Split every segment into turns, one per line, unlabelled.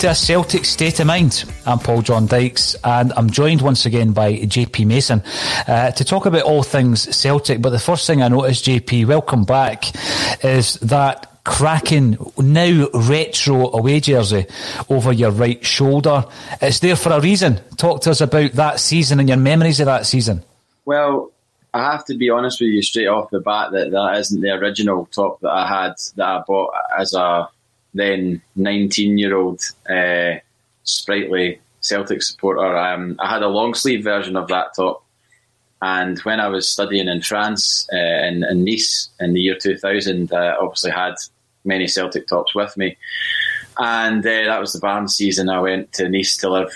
To a Celtic State of Mind. I'm Paul John Dykes, and I'm joined once again by JP Mason uh, to talk about all things Celtic. But the first thing I noticed, JP, welcome back, is that cracking, now retro away jersey over your right shoulder. It's there for a reason. Talk to us about that season and your memories of that season.
Well, I have to be honest with you straight off the bat that that isn't the original top that I had that I bought as a then 19 year old uh, sprightly Celtic supporter. Um, I had a long sleeve version of that top. And when I was studying in France, uh, in, in, Nice in the year 2000, I uh, obviously had many Celtic tops with me. And uh, that was the Barnes season. I went to Nice to live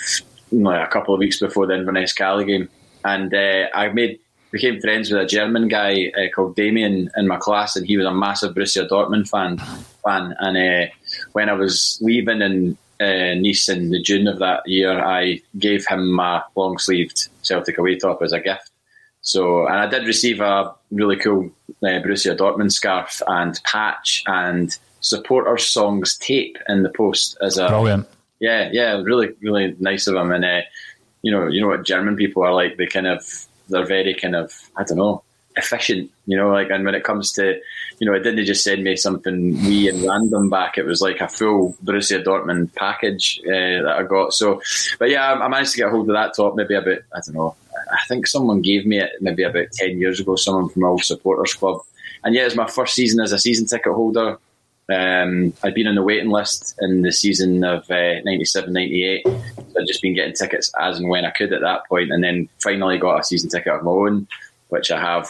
a couple of weeks before the Inverness Caley game. And uh, I made became friends with a German guy uh, called Damien in my class, and he was a massive Borussia Dortmund fan. fan. And when I was leaving in uh, Nice in the June of that year, I gave him my long sleeved Celtic away top as a gift. So, and I did receive a really cool uh, Borussia Dortmund scarf and patch and supporter songs tape in the post as a
brilliant.
Yeah, yeah, really, really nice of him. And uh, you know, you know what German people are like. They kind of they're very kind of I don't know efficient, you know. Like, and when it comes to, you know, it didn't just send me something wee and random back. It was like a full Borussia Dortmund package uh, that I got. So, but yeah, I, managed to get a hold of that top maybe about I don't know. I think someone gave me it maybe about ten years ago. Someone from our supporters club, and yeah, it's my first season as a season ticket holder. Um, I'd been on the waiting list in the season of uh, 97 98. So I'd just been getting tickets as and when I could at that point, and then finally got a season ticket of my own, which I have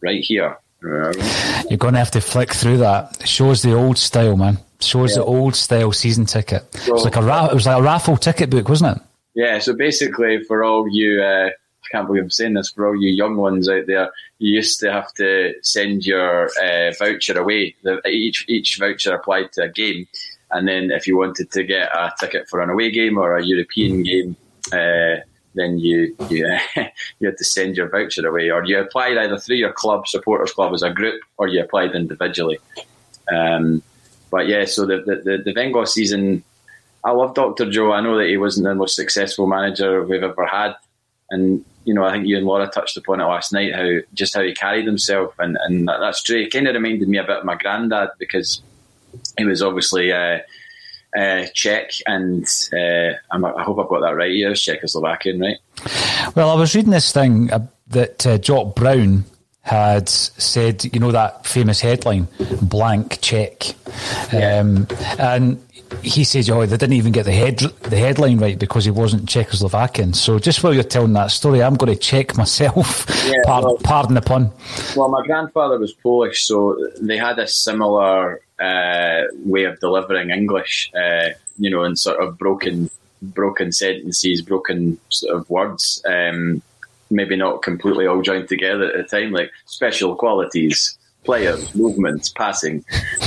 right here.
You're going to have to flick through that. Shows the old style, man. Shows yeah. the old style season ticket. So, it was like a ra- it was like a raffle ticket book, wasn't it?
Yeah. So basically, for all you, uh, I can't believe I'm saying this, for all you young ones out there, you used to have to send your uh, voucher away. The, each each voucher applied to a game, and then if you wanted to get a ticket for an away game or a European game. Uh, then you you, you had to send your voucher away, or you applied either through your club, supporters club as a group, or you applied individually. Um, but yeah, so the the, the Venglos season, I love Dr. Joe. I know that he wasn't the most successful manager we've ever had, and you know I think you and Laura touched upon it last night how just how he carried himself, and and that's true. It kind of reminded me a bit of my granddad because he was obviously. Uh, uh, Czech, and uh, i hope I've got that right. Yeah, Czechoslovakian, right?
Well, I was reading this thing uh, that uh, Jock Brown had said, you know, that famous headline, blank check. Yeah. Um, and he says, oh, they didn't even get the head the headline right because he wasn't Czechoslovakian. So just while you're telling that story, I'm going to check myself. Yeah, well, pardon the pun.
Well, my grandfather was Polish, so they had a similar uh, way of delivering English, uh, you know, in sort of broken broken sentences, broken sort of words. Um, maybe not completely all joined together at the time, like special qualities, players, movements, passing,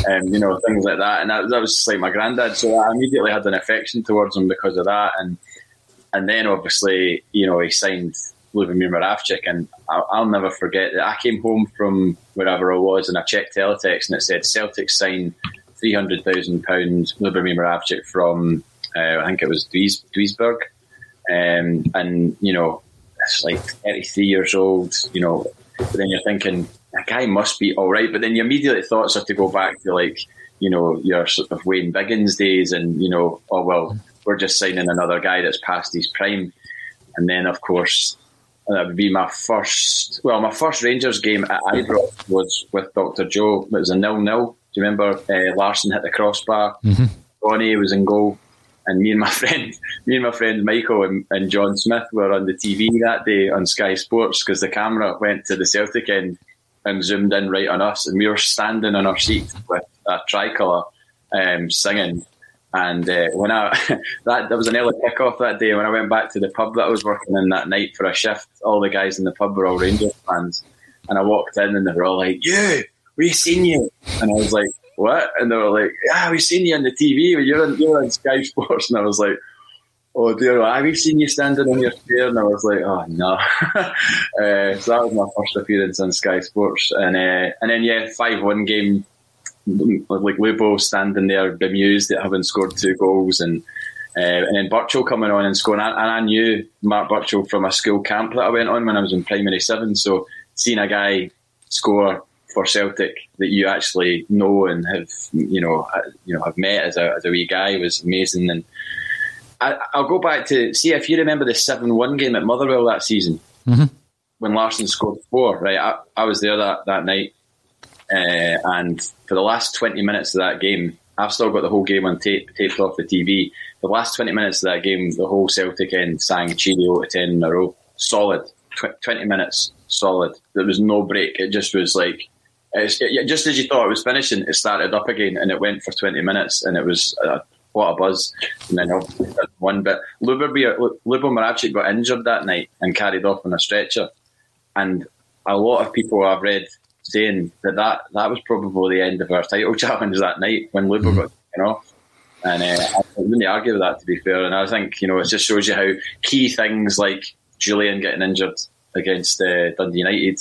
um, you know, things like that. And that, that was just like my granddad. So I immediately had an affection towards him because of that. And and then obviously, you know, he signed Lubomir Moravcik, and I'll, I'll, never forget that I came home from wherever I was, and I checked teletext, and it said Celtic signed three hundred thousand pounds Lubomir Moravcik from uh, I think it was Duis, Duisburg, um, and you know it's like thirty three years old, you know. But then you're thinking that guy must be all right, but then your immediate thoughts are to go back to like you know your sort of Wayne Biggins days, and you know, oh well, we're just signing another guy that's past his prime. And then, of course, that would be my first. Well, my first Rangers game at Ibrox was with Dr. Joe. It was a nil-nil. Do you remember uh, Larsson hit the crossbar? Mm-hmm. Ronnie was in goal, and me and my friend, me and my friend Michael and, and John Smith were on the TV that day on Sky Sports because the camera went to the Celtic end and zoomed in right on us, and we were standing on our seat with a tricolour um, singing and uh, when I that there was an early kickoff that day, when I went back to the pub that I was working in that night for a shift, all the guys in the pub were all Rangers fans, and I walked in and they were all like, "You, we seen you," and I was like, "What?" And they were like, "Yeah, we seen you on the TV. You're on you're on Sky Sports," and I was like. Oh dear, have we seen you standing on your chair? And I was like, oh no. uh, so that was my first appearance on Sky Sports, and uh, and then yeah, five one game like Lubo standing there bemused at having scored two goals and uh, and then Burchill coming on and scoring. And I knew Mark Burchill from a school camp that I went on when I was in primary seven. So seeing a guy score for Celtic that you actually know and have you know you know have met as a as a wee guy was amazing. And I, will go back to see if you remember the seven one game at Motherwell that season mm-hmm. when Larsson scored four. Right, I, I was there that that night uh, and for the last 20 minutes of that game, I've still got the whole game on tape, taped off the TV. The last 20 minutes of that game, the whole Celtic end sang Cheerio to 10 in a row. Solid. Tw- 20 minutes, solid. There was no break. It just was like, it, just as you thought it was finishing, it started up again and it went for 20 minutes and it was uh, what a buzz. And then one bit. Lubo Moravcik got injured that night and carried off on a stretcher. And a lot of people I've read saying that, that that was probably the end of our title challenge that night when Lubo mm. got taken off. And uh, I wouldn't argue with that, to be fair. And I think, you know, it just shows you how key things like Jullien getting injured against uh, Dundee United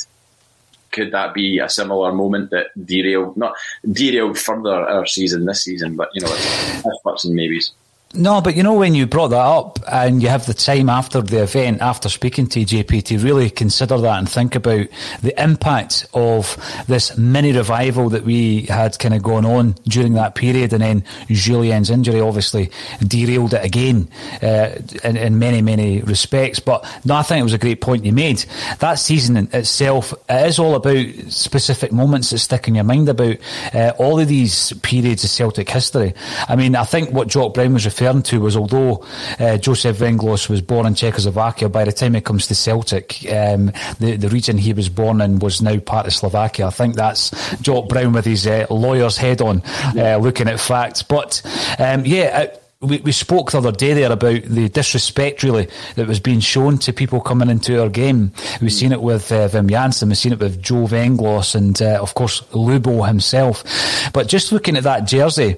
could that be a similar moment that derailed, not derailed further our season this season, but, you know, it's buts and maybes.
No, but you know when you brought that up, and you have the time after the event, after speaking to JP, to really consider that and think about the impact of this mini revival that we had kind of gone on during that period, and then Jullien's injury obviously derailed it again uh, in, in, many, many respects. But no, I think it was a great point you made. That season itself, it is all about specific moments that stick in your mind about uh, all of these periods of Celtic history. I mean, I think what Jock Brown was referring to was although uh, Joseph Venglos was born in Czechoslovakia, by the time it comes to Celtic, um, the, the region he was born in was now part of Slovakia. I think that's Jock Brown with his uh, lawyer's head on, uh, looking at facts. But um, yeah. It, we, we spoke the other day there about the disrespect really that was being shown to people coming into our game. We've seen it with uh, Wim Jansen, we've seen it with Joe Venglos, and uh, of course Lubo himself. But just looking at that jersey,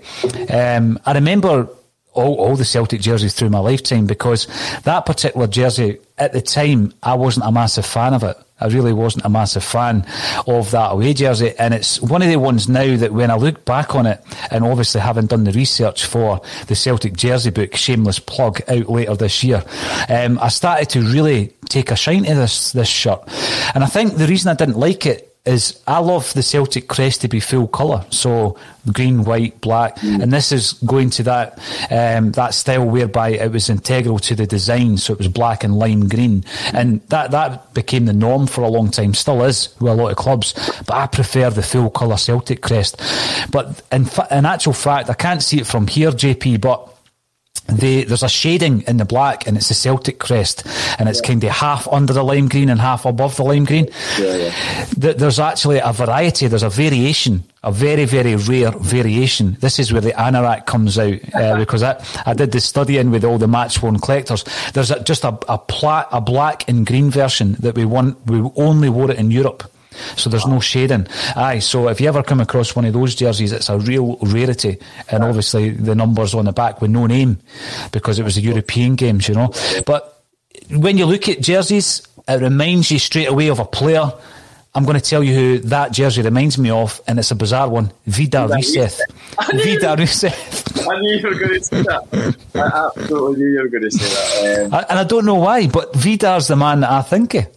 um, I remember all, all the Celtic jerseys through my lifetime because that particular jersey at the time I wasn't a massive fan of it. I really wasn't a massive fan of that away jersey. And it's one of the ones now that when I look back on it, and obviously having done the research for the Celtic jersey book, shameless plug, out later this year, um, I started to really take a shine to this, this shirt. And I think the reason I didn't like it is I love the Celtic crest to be full colour, so green, white, black, mm. and this is going to that um, that style whereby it was integral to the design, so it was black and lime green, and that that became the norm for a long time, still is with a lot of clubs, but I prefer the full colour Celtic crest. But in, fa- in actual fact, I can't see it from here, JP, but the, there's a shading in the black and it's a Celtic crest and it's yeah. kind of half under the lime green and half above the lime green. Yeah, yeah. There's actually a variety, there's a variation, a very, very rare variation. This is where the anorak comes out uh, because I, I did the studying with all the match worn collectors. There's a, just a, a, pla- a black and green version that we want, we only wore it in Europe. So there's no shading. Aye, so if you ever come across one of those jerseys, it's a real rarity. And obviously the numbers on the back with no name because it was the European games, you know. But when you look at jerseys, it reminds you straight away of a player. I'm going to tell you who that jersey reminds me of, and it's a bizarre one. Vidar Riseth. Vidar Riseth.
I knew you were going to say that. I absolutely knew you were going to say that. Um,
and I don't know why, but Vidar's the man that I think of.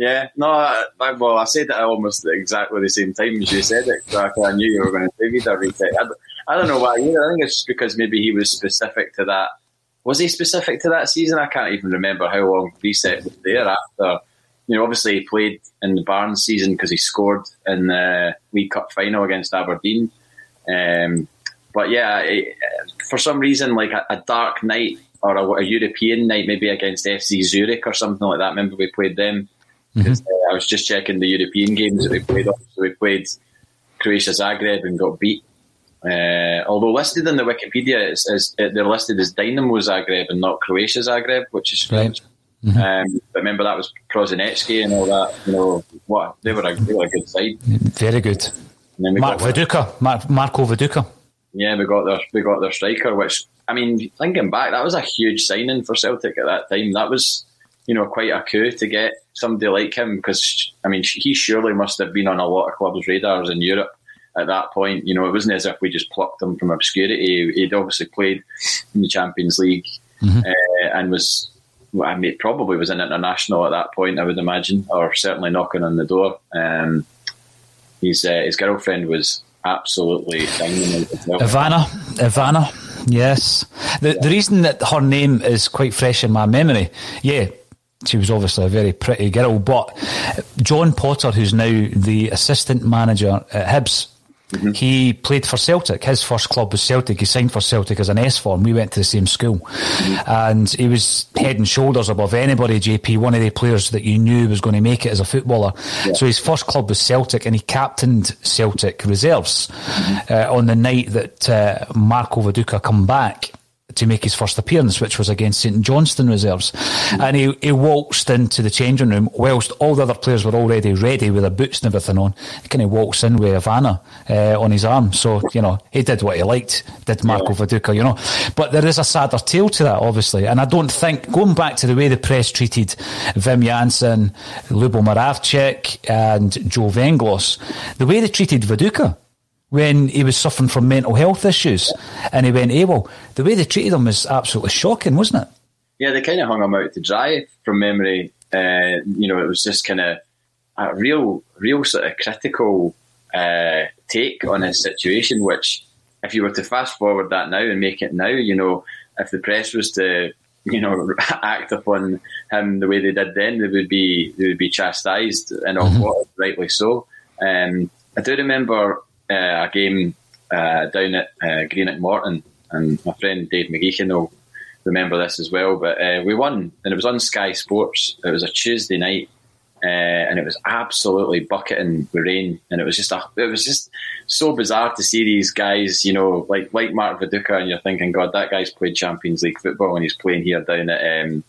Yeah, no, I, I, well, I said it almost exactly the same time as you said it. So I, knew you were going to say Vidar Riseth. I, I don't know why. I think it's just because maybe he was specific to that. Was he specific to that season? I can't even remember how long Riseth was there after. You know, obviously he played in the Barnes season because he scored in the League Cup final against Aberdeen. Um, but yeah, it, for some reason, like a, a dark night or a, a, European night, maybe against FC Zurich or something like that. Remember we played them because mm-hmm. uh, I was just checking the European games that we played. So we played Croatia Zagreb and got beat. Uh, although listed in the Wikipedia, it's, it's, it, they're listed as Dynamo Zagreb and not Croatia Zagreb, which is strange. Right. Mm-hmm. Um, but remember that was Prosinecki and all that. You know what? They were a, they were a good side.
Very good. Mark Viduka, Mark, Marco Viduka.
Yeah, we got their we got their striker. Which I mean, thinking back, that was a huge signing for Celtic at that time. That was you know quite a coup to get somebody like him because I mean he surely must have been on a lot of clubs' radars in Europe at that point. You know, it wasn't as if we just plucked him from obscurity. He'd obviously played in the Champions League mm-hmm. uh, and was. Well, I mean, probably was an international at that point, I would imagine, or certainly knocking on the door. Um, his uh, his girlfriend was absolutely
Ivana, Ivana, yes. The the reason that her name is quite fresh in my memory, yeah, she was obviously a very pretty girl. But John Potter, who's now the assistant manager at Hibs, mm-hmm. he played for Celtic. His first club was Celtic. He signed for Celtic as an S form. We went to the same school. Mm-hmm. And he was head and shoulders above anybody, JP, one of the players that you knew was going to make it as a footballer. Yeah. So his first club was Celtic and he captained Celtic reserves mm-hmm. uh, on the night that uh, Marco Viduka come back to make his first appearance, which was against St Johnstone reserves. Mm. And he, he waltzed into the changing room whilst all the other players were already ready with their boots and everything on. He kind of walks in with Ivana uh, on his arm. So, you know, he did what he liked, did Marco yeah. Viduka, you know. But there is a sadder tale to that, obviously. And I don't think, going back to the way the press treated Wim Jansen, Lubo Moravcik, and Joe Venglos, the way they treated Viduka, when he was suffering from mental health issues and he went AWOL. The way they treated him was absolutely shocking, wasn't it?
yeah, they kind of hung him out to dry from memory. Uh, you know, it was just kind of a real, real sort of critical uh, take on his situation. Which, if you were to fast forward that now and make it now, you know, if the press was to you know act upon him the way they did then, they would be they would be chastised and mm-hmm. rightly so. Um, I do remember uh, a game uh, down at uh, Greenock Morton, and my friend Dave McGeechan will remember this as well. But uh, we won, and it was on Sky Sports. It was a Tuesday night, and it was absolutely bucketing with rain, and it was just a, it was just so bizarre to see these guys, you know, like like Mark Viduka, and you're thinking, God, that guy's played Champions League football, and he's playing here down at um,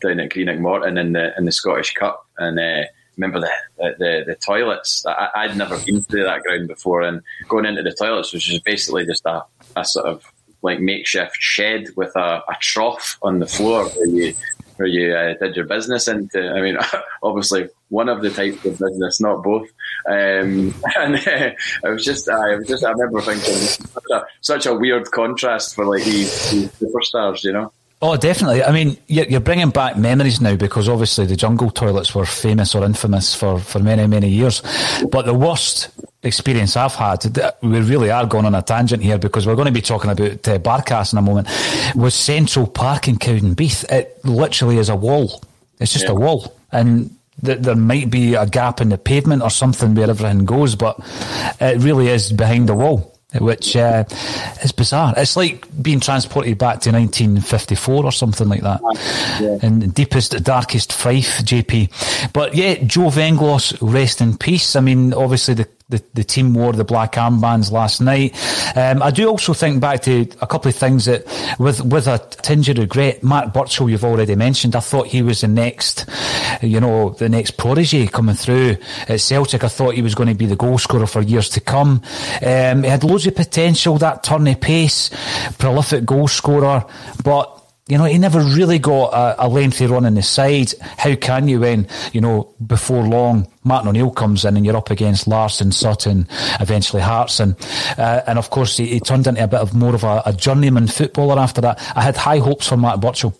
down at Greenock Morton in the in the Scottish Cup, and. Remember the, the the, toilets. I, would never been to that ground before, and going into the toilets was just basically just a, a sort of like makeshift shed with a, a trough on the floor where you where you uh, did your business into. I mean, obviously one of the types of business, not both. Um, and uh, I was just, I was just, I remember thinking such a, such a weird contrast for like these, these superstars, you know.
Oh, definitely. I mean, you're bringing back memories now because obviously the jungle toilets were famous or infamous for, for many, many years. But the worst experience I've had, we really are going on a tangent here because we're going to be talking about uh, Barkas in a moment, was Central Park in Cowdenbeath. It literally is a wall. It's just yeah. a wall. And th- there might be a gap in the pavement or something where everything goes, but it really is behind the wall which uh, is bizarre. It's like being transported back to 1954 or something like that. Yeah. In deepest, darkest Fife, JP. But yeah, Joe Venglos, rest in peace. I mean, obviously the the, the team wore the black armbands last night. Um, I do also think back to a couple of things that, with with a tinge of regret, Mark Burchill, you've already mentioned. I thought he was the next, you know, the next prodigy coming through at Celtic. I thought he was going to be the goal scorer for years to come. Um, he had loads of potential, that turn of pace, prolific goal scorer, but you know, he never really got a, a, lengthy run in the side. How can you when, you know, before long, Martin O'Neill comes in and you're up against Larsson, Sutton, eventually Hartson. Uh, and of course, he, he, turned into a bit of more of a, a, journeyman footballer after that. I had high hopes for Matt Burchill.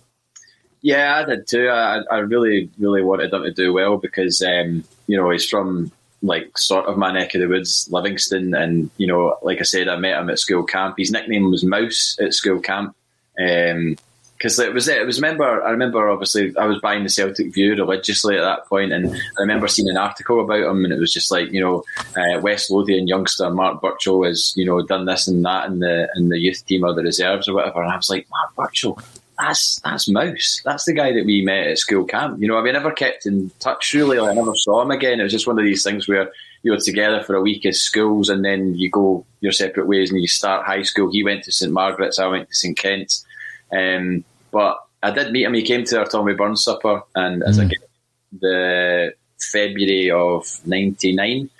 Yeah, I did too. I, I really, really wanted him to do well because, um, you know, he's from like sort of my neck of the woods, Livingston. And, you know, like I said, I met him at school camp. His nickname was Mouse at school camp. Um, because it was it was remember I remember obviously I was buying the Celtic View religiously at that point, and I remember seeing an article about him, and it was just like you know uh, West Lothian youngster Mark Burchill has you know done this and that in the in the youth team or the reserves or whatever, and I was like Mark Burchill. That's that's Mouse. That's the guy that we met at school camp. You know, I mean, never kept in touch really. Like, I never saw him again. It was just one of these things where you were together for a week as schools, and then you go your separate ways, and you start high school. He went to St Margaret's, I went to St Kent's. Um, but I did meet him. He came to our Tommy Burns supper, and as mm. the February of '99,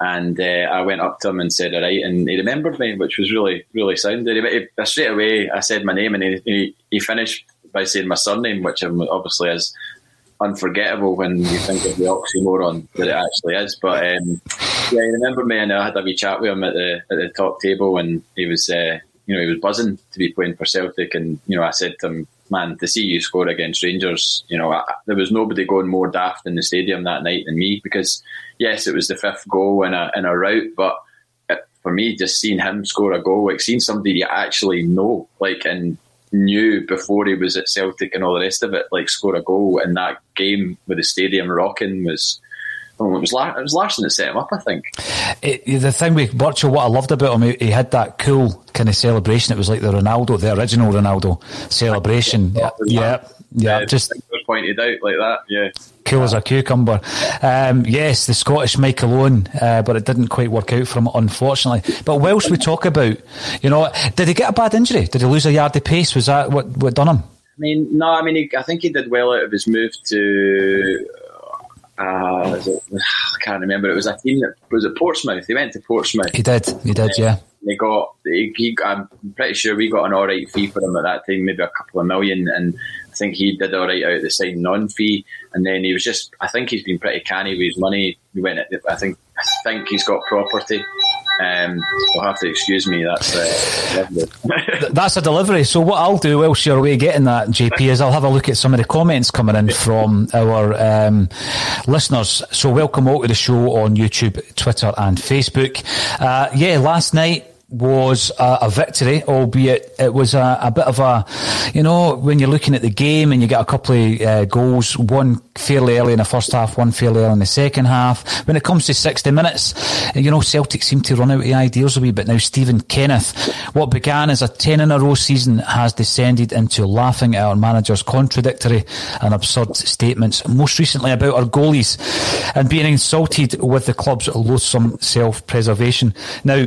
and uh, I went up to him and said, "All right," and he remembered me, which was really, really sound. He, he, straight away, I said my name, and he, he, he finished by saying my surname, which obviously is unforgettable when you think of the oxymoron that it actually is. But um, yeah, he remembered me, and I had a wee chat with him at the at the top table, and he was. Uh, you know, he was buzzing to be playing for Celtic, and you know, I said to him, "Man, to see you score against Rangers, you know, I, there was nobody going more daft in the stadium that night than me because, yes, it was the fifth goal in a in a rout, but it, for me, just seeing him score a goal, like seeing somebody you actually know, like and knew before he was at Celtic and all the rest of it, like score a goal in that game with the stadium rocking was Oh, it was La- it was Larsson that set him up, I think.
It, the thing with Burchill, what I loved about him, he, he, had that cool kind of celebration. It was like the Ronaldo, the original Ronaldo celebration. Yeah, yeah, yeah, yeah, just
pointed out like that. Yeah,
cool as a cucumber. Um, yes, the Scottish Michael Owen, uh, but it didn't quite work out for him, unfortunately. But whilst we talk about, you know, did he get a bad injury? Did he lose a yard of pace? Was that what what done him?
I mean, no. I mean, he, I think he did well out of his move to uh, it, I can't remember. It was a team that was at Portsmouth. He went to Portsmouth.
He did. He did. Yeah.
They got. He, he, I'm pretty sure we got an all right fee for him at that time, maybe a couple of million, and I think he did all right out of the sign non fee. And then he was just. I think he's been pretty canny with his money. He went. I think. I think he's got property Um, you'll have to excuse me. That's uh,
that's a delivery. So what I'll do whilst you're away getting that, JP, is I'll have a look at some of the comments coming in from our um, listeners. So welcome all to the show on YouTube, Twitter, and Facebook. Uh, yeah, last night was a, a, victory, albeit it was a, a, bit of a, you know, when you're looking at the game and you get a couple of uh, goals, one fairly early in the first half, one fairly early in the second half. When it comes to 60 minutes, you know, Celtic seem to run out of ideas a wee bit now. Stephen Kenneth, what began as a 10 in a row season has descended into laughing at our manager's contradictory and absurd statements, most recently about our goalies and being insulted with the club's loathsome self-preservation. Now,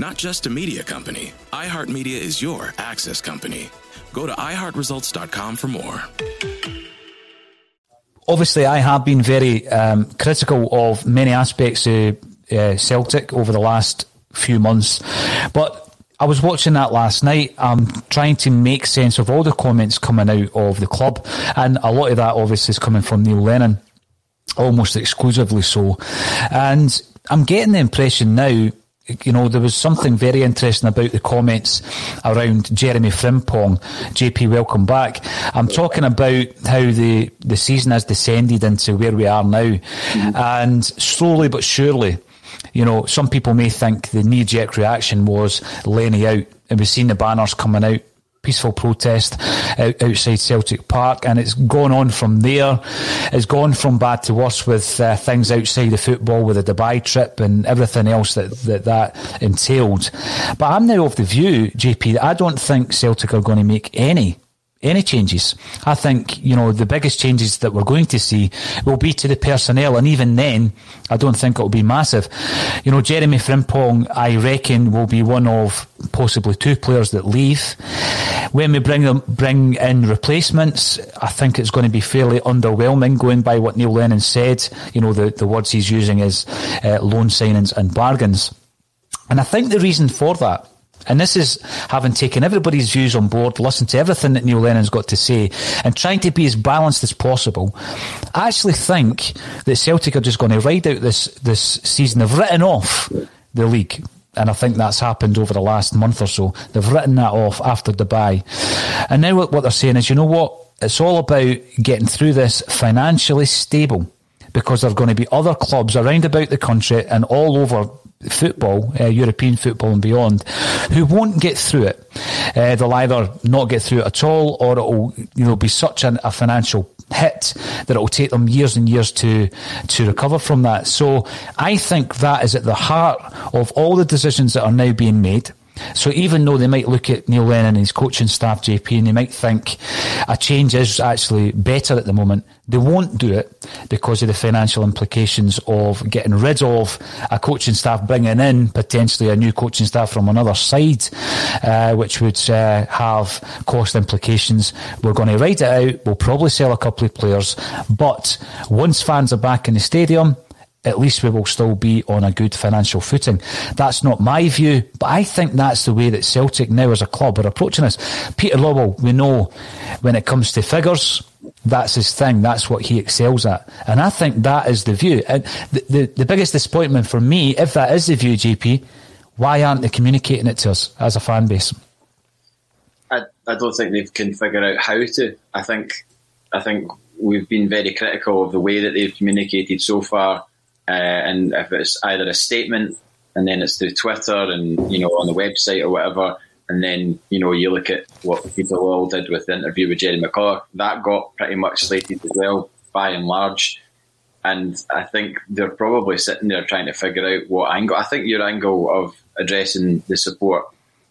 Not just a media company, iHeartMedia is your access company. Go to iHeartResults.com for more.
Obviously, I have been very um, critical of many aspects of uh, Celtic over the last few months, but I was watching that last night. I'm trying to make sense of all the comments coming out of the club, and a lot of that obviously is coming from Neil Lennon, almost exclusively so. And I'm getting the impression now you know, there was something very interesting about the comments around Jeremie Frimpong. JP, welcome back. I'm talking about how the, the season has descended into where we are now. Mm-hmm. And slowly but surely, you know, some people may think the knee jerk reaction was Lenny out, and we've seen the banners coming out. Peaceful protest out, outside Celtic Park, and it's gone on from there. It's gone from bad to worse with uh, things outside the football, with the Dubai trip and everything else that, that that entailed. But I'm now of the view, JP, that I don't think Celtic are going to make any any changes. I think, you know, the biggest changes that we're going to see will be to the personnel, and even then, I don't think it'll be massive. You know, Jeremie Frimpong, I reckon, will be one of possibly two players that leave. When we bring them, bring in replacements, I think it's going to be fairly underwhelming, going by what Neil Lennon said. You know, the, the words he's using is uh, loan signings and bargains. And I think the reason for that and this is having taken everybody's views on board, listened to everything that Neil Lennon's got to say, and trying to be as balanced as possible. I actually think that Celtic are just going to ride out this, this season. They've written off the league. And I think that's happened over the last month or so. They've written that off after Dubai. And now what they're saying is, you know what? It's all about getting through this financially stable because there are going to be other clubs around about the country and all over football, uh, European football and beyond, who won't get through it. Uh, they'll either not get through it at all, or it'll you know be such an, a financial hit that it'll take them years and years to to recover from that. So I think that is at the heart of all the decisions that are now being made. So even though they might look at Neil Lennon and his coaching staff, JP, and they might think a change is actually better at the moment, they won't do it because of the financial implications of getting rid of a coaching staff, bringing in potentially a new coaching staff from another side, uh, which would uh, have cost implications. We're going to ride it out. We'll probably sell a couple of players, but once fans are back in the stadium, at least we will still be on a good financial footing. That's not my view, but I think that's the way that Celtic now as a club are approaching this. Peter Lawwell, we know when it comes to figures, that's his thing. That's what he excels at. And I think that is the view. And the, the, the biggest disappointment for me, if that is the view, JP, why aren't they communicating it to us as a fan base?
I, I don't think they can figure out how to. I think I think we've been very critical of the way that they've communicated so far. Uh, and if it's either a statement and then it's through Twitter and you know on the website or whatever, and then you know you look at what Peter Lawwell did with the interview with Jerry McCulloch, that got pretty much slated as well by and large. And I think they're probably sitting there trying to figure out what angle. I think your angle of addressing the support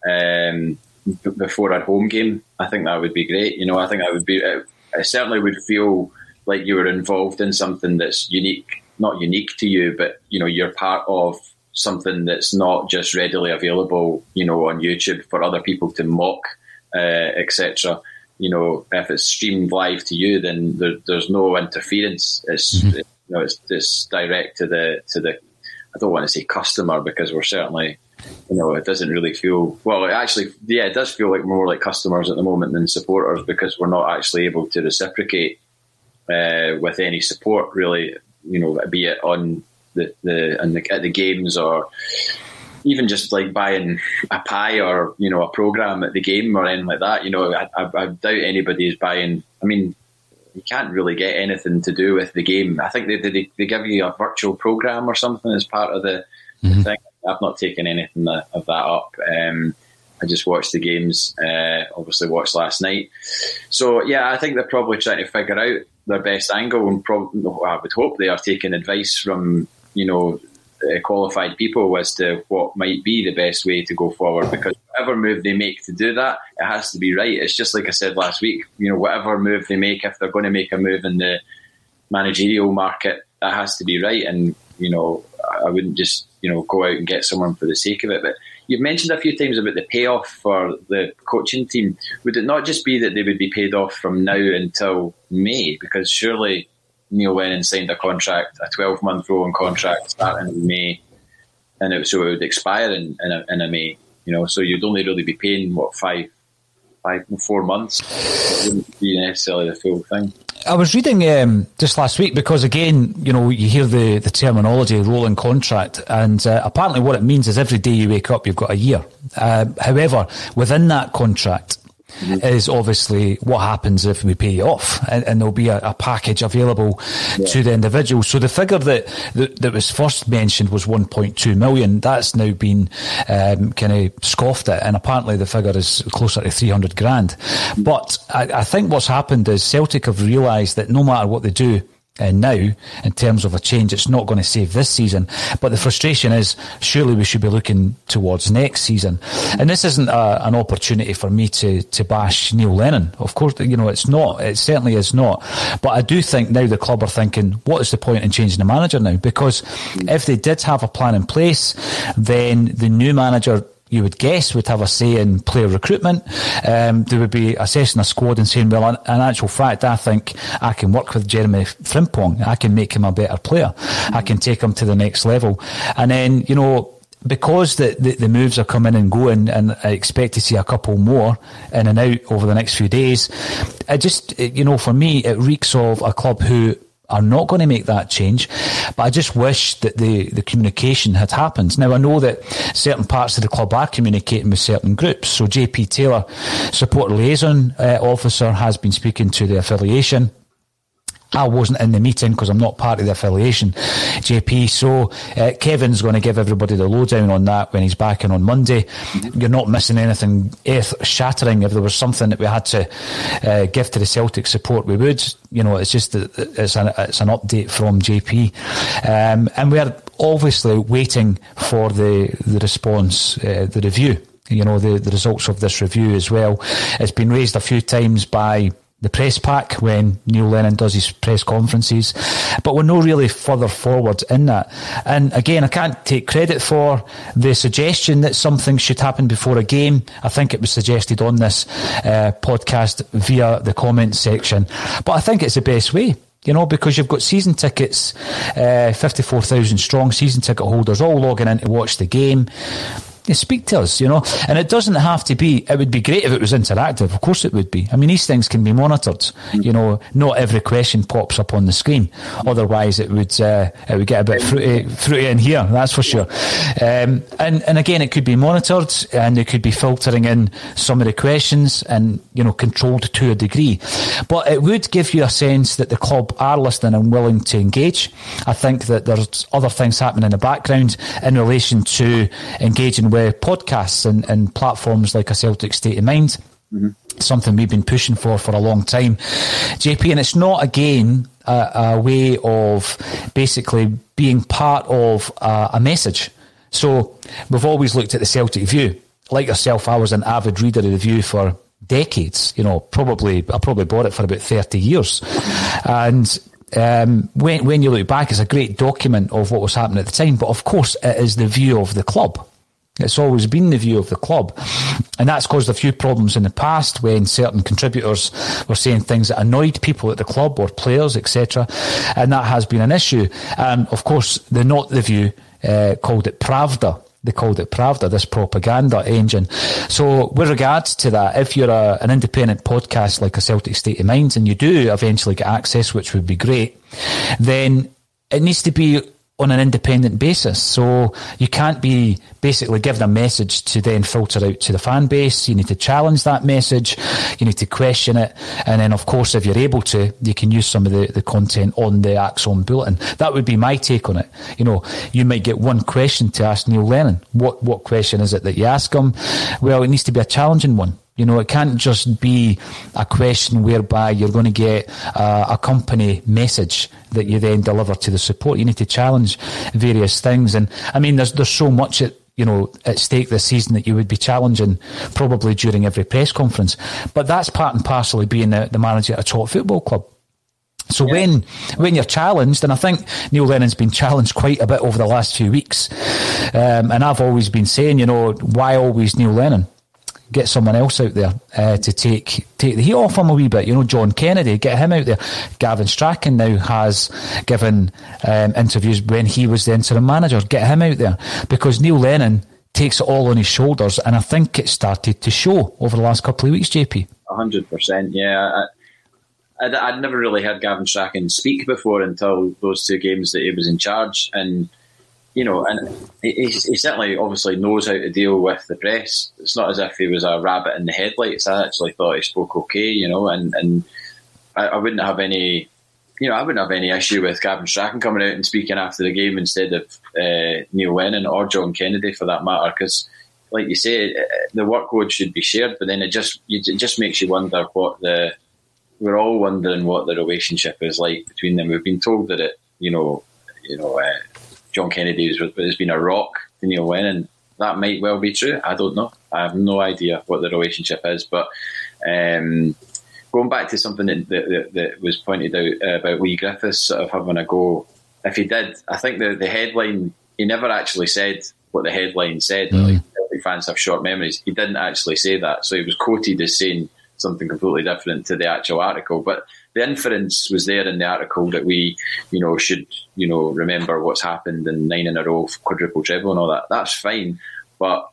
um, b- before a home game, I think that would be great. You know, I think that would be. I certainly would feel like you were involved in something that's unique not unique to you, but you know you're part of something that's not just readily available, you know, on YouTube for other people to mock, uh, etc. You know, if it's streamed live to you, then there, there's no interference. It's mm-hmm. you know, it's, it's direct to the to the. I don't want to say customer because we're certainly, you know, it doesn't really feel well. It Actually, yeah, it does feel like more like customers at the moment than supporters because we're not actually able to reciprocate uh, with any support really you know, be it on the the, and the at the games or even just like buying a pie or you know a program at the game or anything like that. You know, I, I, I doubt anybody is buying. I mean, you can't really get anything to do with the game. I think they they, they give you a virtual program or something as part of the, mm-hmm. thing. I've not taken anything of that up. Um, I just watched the games. Uh, obviously, watched last night. So yeah, I think they're probably trying to figure out their best angle, and probably I would hope they are taking advice from you know uh, qualified people as to what might be the best way to go forward. Because whatever move they make to do that, it has to be right. It's just like I said last week. You know, whatever move they make, if they're going to make a move in the managerial market, that has to be right. And you know, I wouldn't just you know go out and get someone for the sake of it, but You've mentioned a few times about the payoff for the coaching team. Would it not just be that they would be paid off from now until May? Because surely Neil Lennon signed a contract, a 12 month rolling contract starting in May, and it, so it would expire in, in, a, in a May. You know, so you'd only really be paying what five, five, four months. It wouldn't be necessarily the full thing.
I was reading um, just last week because again, you know, you hear the, the terminology rolling contract, and uh, apparently what it means is every day you wake up, you've got a year. Uh, however, within that contract, mm-hmm. is obviously what happens if we pay off, and, and there'll be a, a package available yeah. to the individual. So the figure that, that, that was first mentioned was 1.2 million. That's now been um, kind of scoffed at, and apparently the figure is closer to 300 grand. Mm-hmm. But I, I think what's happened is Celtic have realised that no matter what they do, uh, now in terms of a change. It's not going to save this season. But the frustration is surely we should be looking towards next season. And this isn't a, an opportunity for me to, to bash Neil Lennon. Of course, you know, it's not. It certainly is not. But I do think now the club are thinking, what is the point in changing the manager now? Because if they did have a plan in place, then the new manager you would guess would have a say in player recruitment. Um, they would be assessing a squad and saying, well, in, actual fact, I think I can work with Jeremie Frimpong. I can make him a better player. I can take him to the next level. And then, you know, because the, the, the, moves are coming and going, and I expect to see a couple more in and out over the next few days, it just, you know, for me, it reeks of a club who are not going to make that change. But I just wish that the, the communication had happened. Now, I know that certain parts of the club are communicating with certain groups. So, JP Taylor, support liaison uh, officer, has been speaking to the affiliation. I wasn't in the meeting because I'm not part of the affiliation, JP. So uh, Kevin's going to give everybody the lowdown on that when he's back in on Monday. Mm-hmm. You're not missing anything earth shattering. If there was something that we had to uh, give to the Celtic support, we would. You know, it's just that it's an, it's an update from JP, um, and we are obviously waiting for the the response, uh, the review. You know, the, the results of this review as well. It's been raised a few times by the press pack when Neil Lennon does his press conferences, but we're no really further forward in that. And again, I can't take credit for the suggestion that something should happen before a game. I think it was suggested on this uh, podcast via the comments section, but I think it's the best way. you know, because you've got season tickets, uh, 54,000 strong season ticket holders all logging in to watch the game speak to us, you know. And it doesn't have to be, it would be great if it was interactive. Of course it would be. I mean, these things can be monitored. You know, not every question pops up on the screen. Otherwise it would, uh, it would get a bit fruity, fruity in here, that's for sure. Um, and, and again, it could be monitored and they could be filtering in some of the questions and, you know, controlled to a degree. But it would give you a sense that the club are listening and willing to engage. I think that there's other things happening in the background in relation to engaging with podcasts and, and platforms like a Celtic State of Mind. Mm-hmm. Something we've been pushing for for a long time, JP. And it's not again a, a way of basically being part of a, a message. So we've always looked at the Celtic View. Like yourself, I was an avid reader of the View for decades. You know, probably I probably bought it for about thirty years, and um, when when you look back, it's a great document of what was happening at the time. But of course, it is the view of the club. It's always been the view of the club. And that's caused a few problems in the past when certain contributors were saying things that annoyed people at the club or players, etc. And that has been an issue. And of course, the not the view uh, called it Pravda. They called it Pravda, this propaganda engine. So, with regards to that, if you're a, an independent podcast like a Celtic State of Minds and you do eventually get access, which would be great, then it needs to be on an independent basis. So you can't be basically given a message to then filter out to the fan base. You need to challenge that message. You need to question it. And then, of course, if you're able to, you can use some of the, the content on the ACSOM bulletin. That would be my take on it. You know, you might get one question to ask Neil Lennon. What, what question is it that you ask him? Well, it needs to be a challenging one. You know, it can't just be a question whereby you're going to get uh, a company message that you then deliver to the support. You need to challenge various things. And I mean, there's, there's so much at, you know, at stake this season that you would be challenging probably during every press conference. But that's part and parcel of being the, the manager at a top football club. So yeah. when when you're challenged, and I think Neil Lennon's been challenged quite a bit over the last few weeks, um, and I've always been saying, you know, why always Neil Lennon? Get someone else out there uh, to take take the heat off him a wee bit. You know, John Kennedy, get him out there. Gavin Strachan now has given um, interviews when he was the interim manager. Get him out there because Neil Lennon takes it all on his shoulders, and I think it started to show over the last couple of weeks. JP,
hundred percent, yeah. I, I'd, I'd never really heard Gavin Strachan speak before until those two games that he was in charge, and you know, and he, he, certainly obviously knows how to deal with the press. It's not as if he was a rabbit in the headlights. I actually thought he spoke okay, you know, and, and I, I wouldn't have any, you know, I wouldn't have any issue with Gavin Strachan coming out and speaking after the game instead of uh, Neil Lennon or John Kennedy for that matter, because like you say, uh, the workload should be shared, but then it just it just makes you wonder what the we're all wondering what the relationship is like between them. We've been told that it, you know, you know, uh, John Kennedy has, has been a rock to Neil Lennon. That might well be true. I don't know. I have no idea what the relationship is. But um, going back to something that, that, that was pointed out uh, about Leigh Griffiths sort of having a go, if he did, I think the, the headline, he never actually said what the headline said. Mm. Like, fans have short memories. He didn't actually say that. So he was quoted as saying something completely different to the actual article. But the inference was there in the article that we, you know, should, you know, remember what's happened in nine in a row, quadruple treble and all that. That's fine, but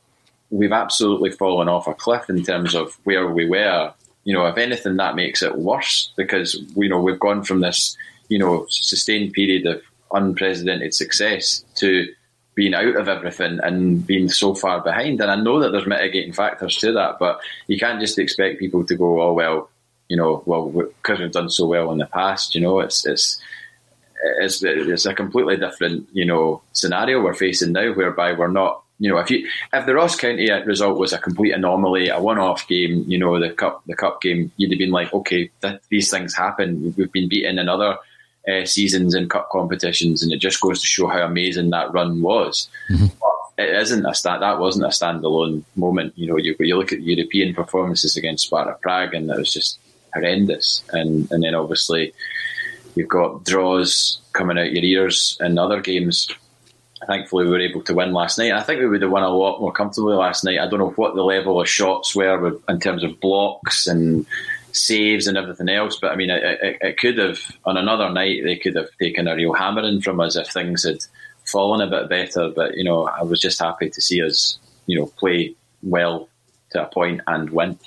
we've absolutely fallen off a cliff in terms of where we were. You know, if anything, that makes it worse because you know we've gone from this, you know, sustained period of unprecedented success to being out of everything and being so far behind. And I know that there's mitigating factors to that, but you can't just expect people to go, oh well, you know, well, because we've done so well in the past, you know, it's it's it's it's a completely different, you know, scenario we're facing now, whereby we're not, you know, if you if the Ross County result was a complete anomaly, a one-off game, you know, the cup the cup game, you'd have been like, okay, th- these things happen. We've been beaten in other uh, seasons in cup competitions, and it just goes to show how amazing that run was. Mm-hmm. It isn't a stand. That wasn't a standalone moment. You know, you, you look at European performances against Sparta Prague, and it was just horrendous. And and then obviously you've got draws coming out your ears in other games. Thankfully, we were able to win last night. I think we would have won a lot more comfortably last night. I don't know what the level of shots were in terms of blocks and saves and everything else. But I mean, it, it, it, could have on another night they could have taken a real hammering from us if things had fallen a bit better. But you know, I was just happy to see us, you know, play well to a point and win.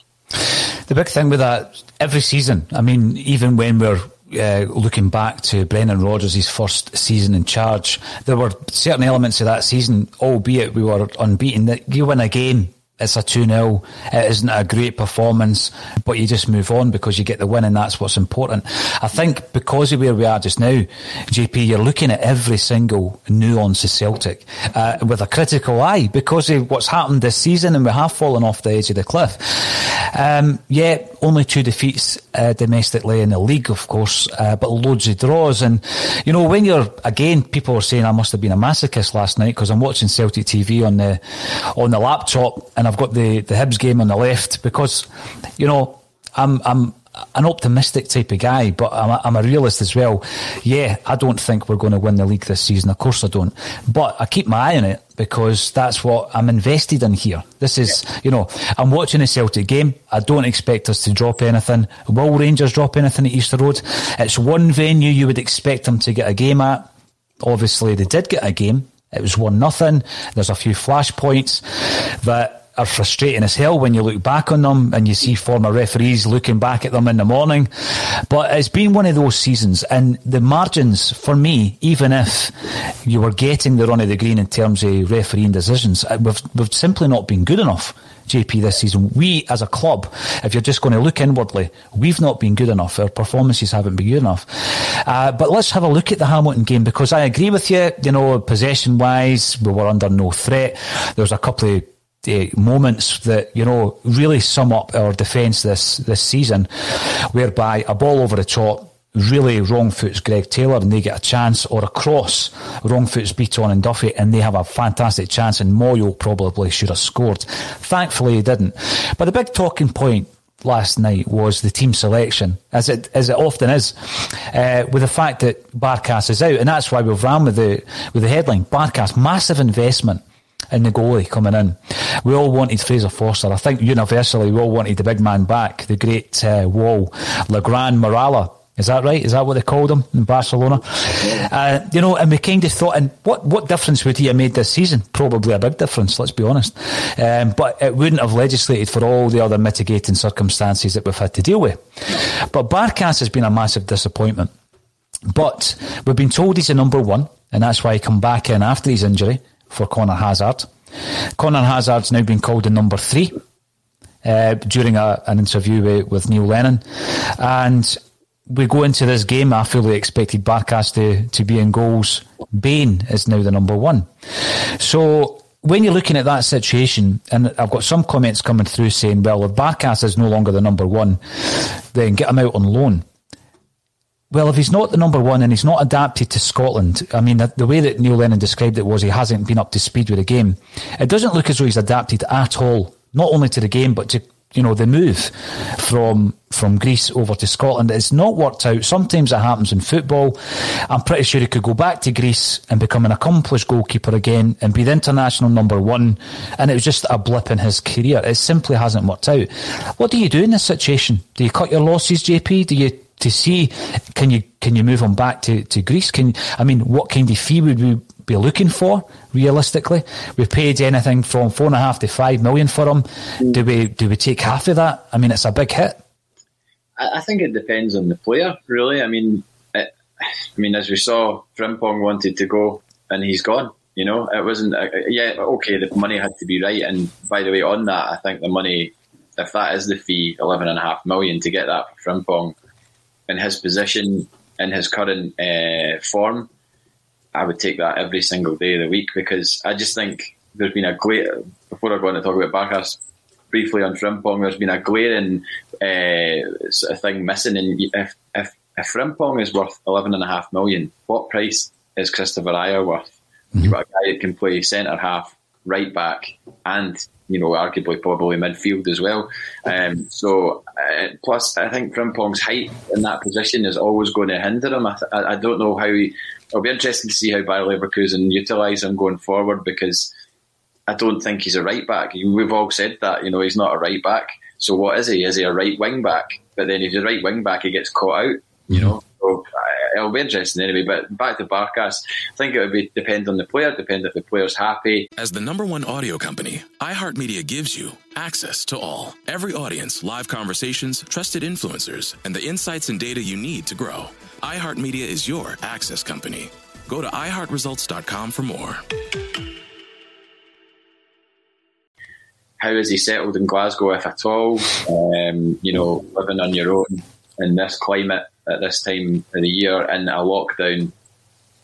The big thing with that every season, I mean, even when we're uh, looking back to Brendan Rodgers' first season in charge, there were certain elements of that season, albeit we were unbeaten, that you win a game it's a 2 0. It isn't a great performance, but you just move on because you get the win, and that's what's important. I think because of where we are just now, JP, you're looking at every single nuance of Celtic uh, with a critical eye because of what's happened this season, and we have fallen off the edge of the cliff. Um, yeah, only two defeats uh, domestically in the league, of course, uh, but loads of draws. And, you know, when you're, again, people are saying I must have been a masochist last night because I'm watching Celtic TV on the, on the laptop and I've got the, the Hibs game on the left because, you know, I'm, I'm, an optimistic type of guy, but I'm a, I'm a realist as well. Yeah, I don't think we're going to win the league this season. Of course I don't. But I keep my eye on it because that's what I'm invested in here. This is, yeah. you know, I'm watching a Celtic game. I don't expect us to drop anything. Will Rangers drop anything at Easter Road? It's one venue you would expect them to get a game at. Obviously, they did get a game. It was one nothing. There's a few flashpoints that are frustrating as hell when you look back on them and you see former referees looking back at them in the morning. But it's been one of those seasons, and the margins for me, even if you were getting the run of the green in terms of refereeing decisions, uh, we've, we've simply not been good enough. JP this season. We as a club, if you're just going to look inwardly, we've not been good enough. Our performances haven't been good enough. Uh, but let's have a look at the Hamilton game because I agree with you. You know, possession wise, we were under no threat. There was a couple of uh, moments that you know really sum up our defence this this season, whereby a ball over the top. Really wrong foots Greg Taylor and they get a chance, or a cross wrong foots Bitton and Duffy and they have a fantastic chance. And Moyo probably should have scored. Thankfully, he didn't. But the big talking point last night was the team selection, as it as it often is, uh, with the fact that Barkas is out, and that's why we've ran with the with the headline Barkas massive investment in the goalie coming in. We all wanted Fraser Forster. I think universally we all wanted the big man back, the great uh, wall, La Gran Muralla. Is that right? Is that what they called him in Barcelona? Uh, you know, and we kind of thought, and what, what difference would he have made this season? Probably a big difference, let's be honest. Um, but it wouldn't have legislated for all the other mitigating circumstances that we've had to deal with. But Barkas has been a massive disappointment. But we've been told he's a number one, and that's why he come back in after his injury for Conor Hazard. Conor Hazard's now been called the number three uh, during a, an interview with, with, Neil Lennon. And we go into this game, I fully expected Barkas to, to be in goals. Bain is now the number one. So when you're looking at that situation, and I've got some comments coming through saying, well, if Barkas is no longer the number one, then get him out on loan. Well, if he's not the number one and he's not adapted to Scotland, I mean, the, the, way that Neil Lennon described it was he hasn't been up to speed with the game. It doesn't look as though he's adapted at all, not only to the game, but to, you know, the move from, from Greece over to Scotland. It's not worked out. Sometimes it happens in football. I'm pretty sure he could go back to Greece and become an accomplished goalkeeper again and be the international number one. And it was just a blip in his career. It simply hasn't worked out. What do you do in this situation? Do you cut your losses, JP? Do you to see can you can you move him back to, to Greece? Can I mean what kind of fee would we be looking for realistically? We've paid anything from four and a half to five million for him. Do we do we take half of that? I mean it's a big hit.
I think it depends on the player, really. I mean, it, I mean, as we saw, Frimpong wanted to go and he's gone. You know, it wasn't. Uh, yeah, okay, the money had to be right. And by the way, on that, I think the money, if that is the fee, eleven and a half million to get that for Frimpong, in his position, in his current uh, form, I would take that every single day of the week because I just think there's been a glare. Before I go on to talk about Barkas, briefly on Frimpong, there's been a glaring uh, sort of thing missing. And if, if, if Frimpong is worth eleven and a half million, what price is Christopher Ajer worth? Mm-hmm. You've got a guy who can play centre half, right back, and you know, arguably probably midfield as well. Um, so, uh, plus, I think Frimpong's height in that position is always going to hinder him. I, th- I don't know how he. It'll be interesting to see how Bayer Leverkusen utilise him going forward because I don't think he's a right back. We've all said that, you know, he's not a right back. So what is he? Is he a right wing back? but then if he's a right wing back, he gets caught out. You mm-hmm. know, so uh, it'll be interesting anyway. But back to Barkas, I think it would be depend on the player, depend if the player's happy.
As the number one audio company, iHeartMedia gives you access to all, every audience, live conversations, trusted influencers, and the insights and data you need to grow. iHeartMedia is your access company. Go to iHeartResults.com for more.
How is he settled in Glasgow, if at all? Um, you know, living on your own in this climate at this time of the year in a lockdown.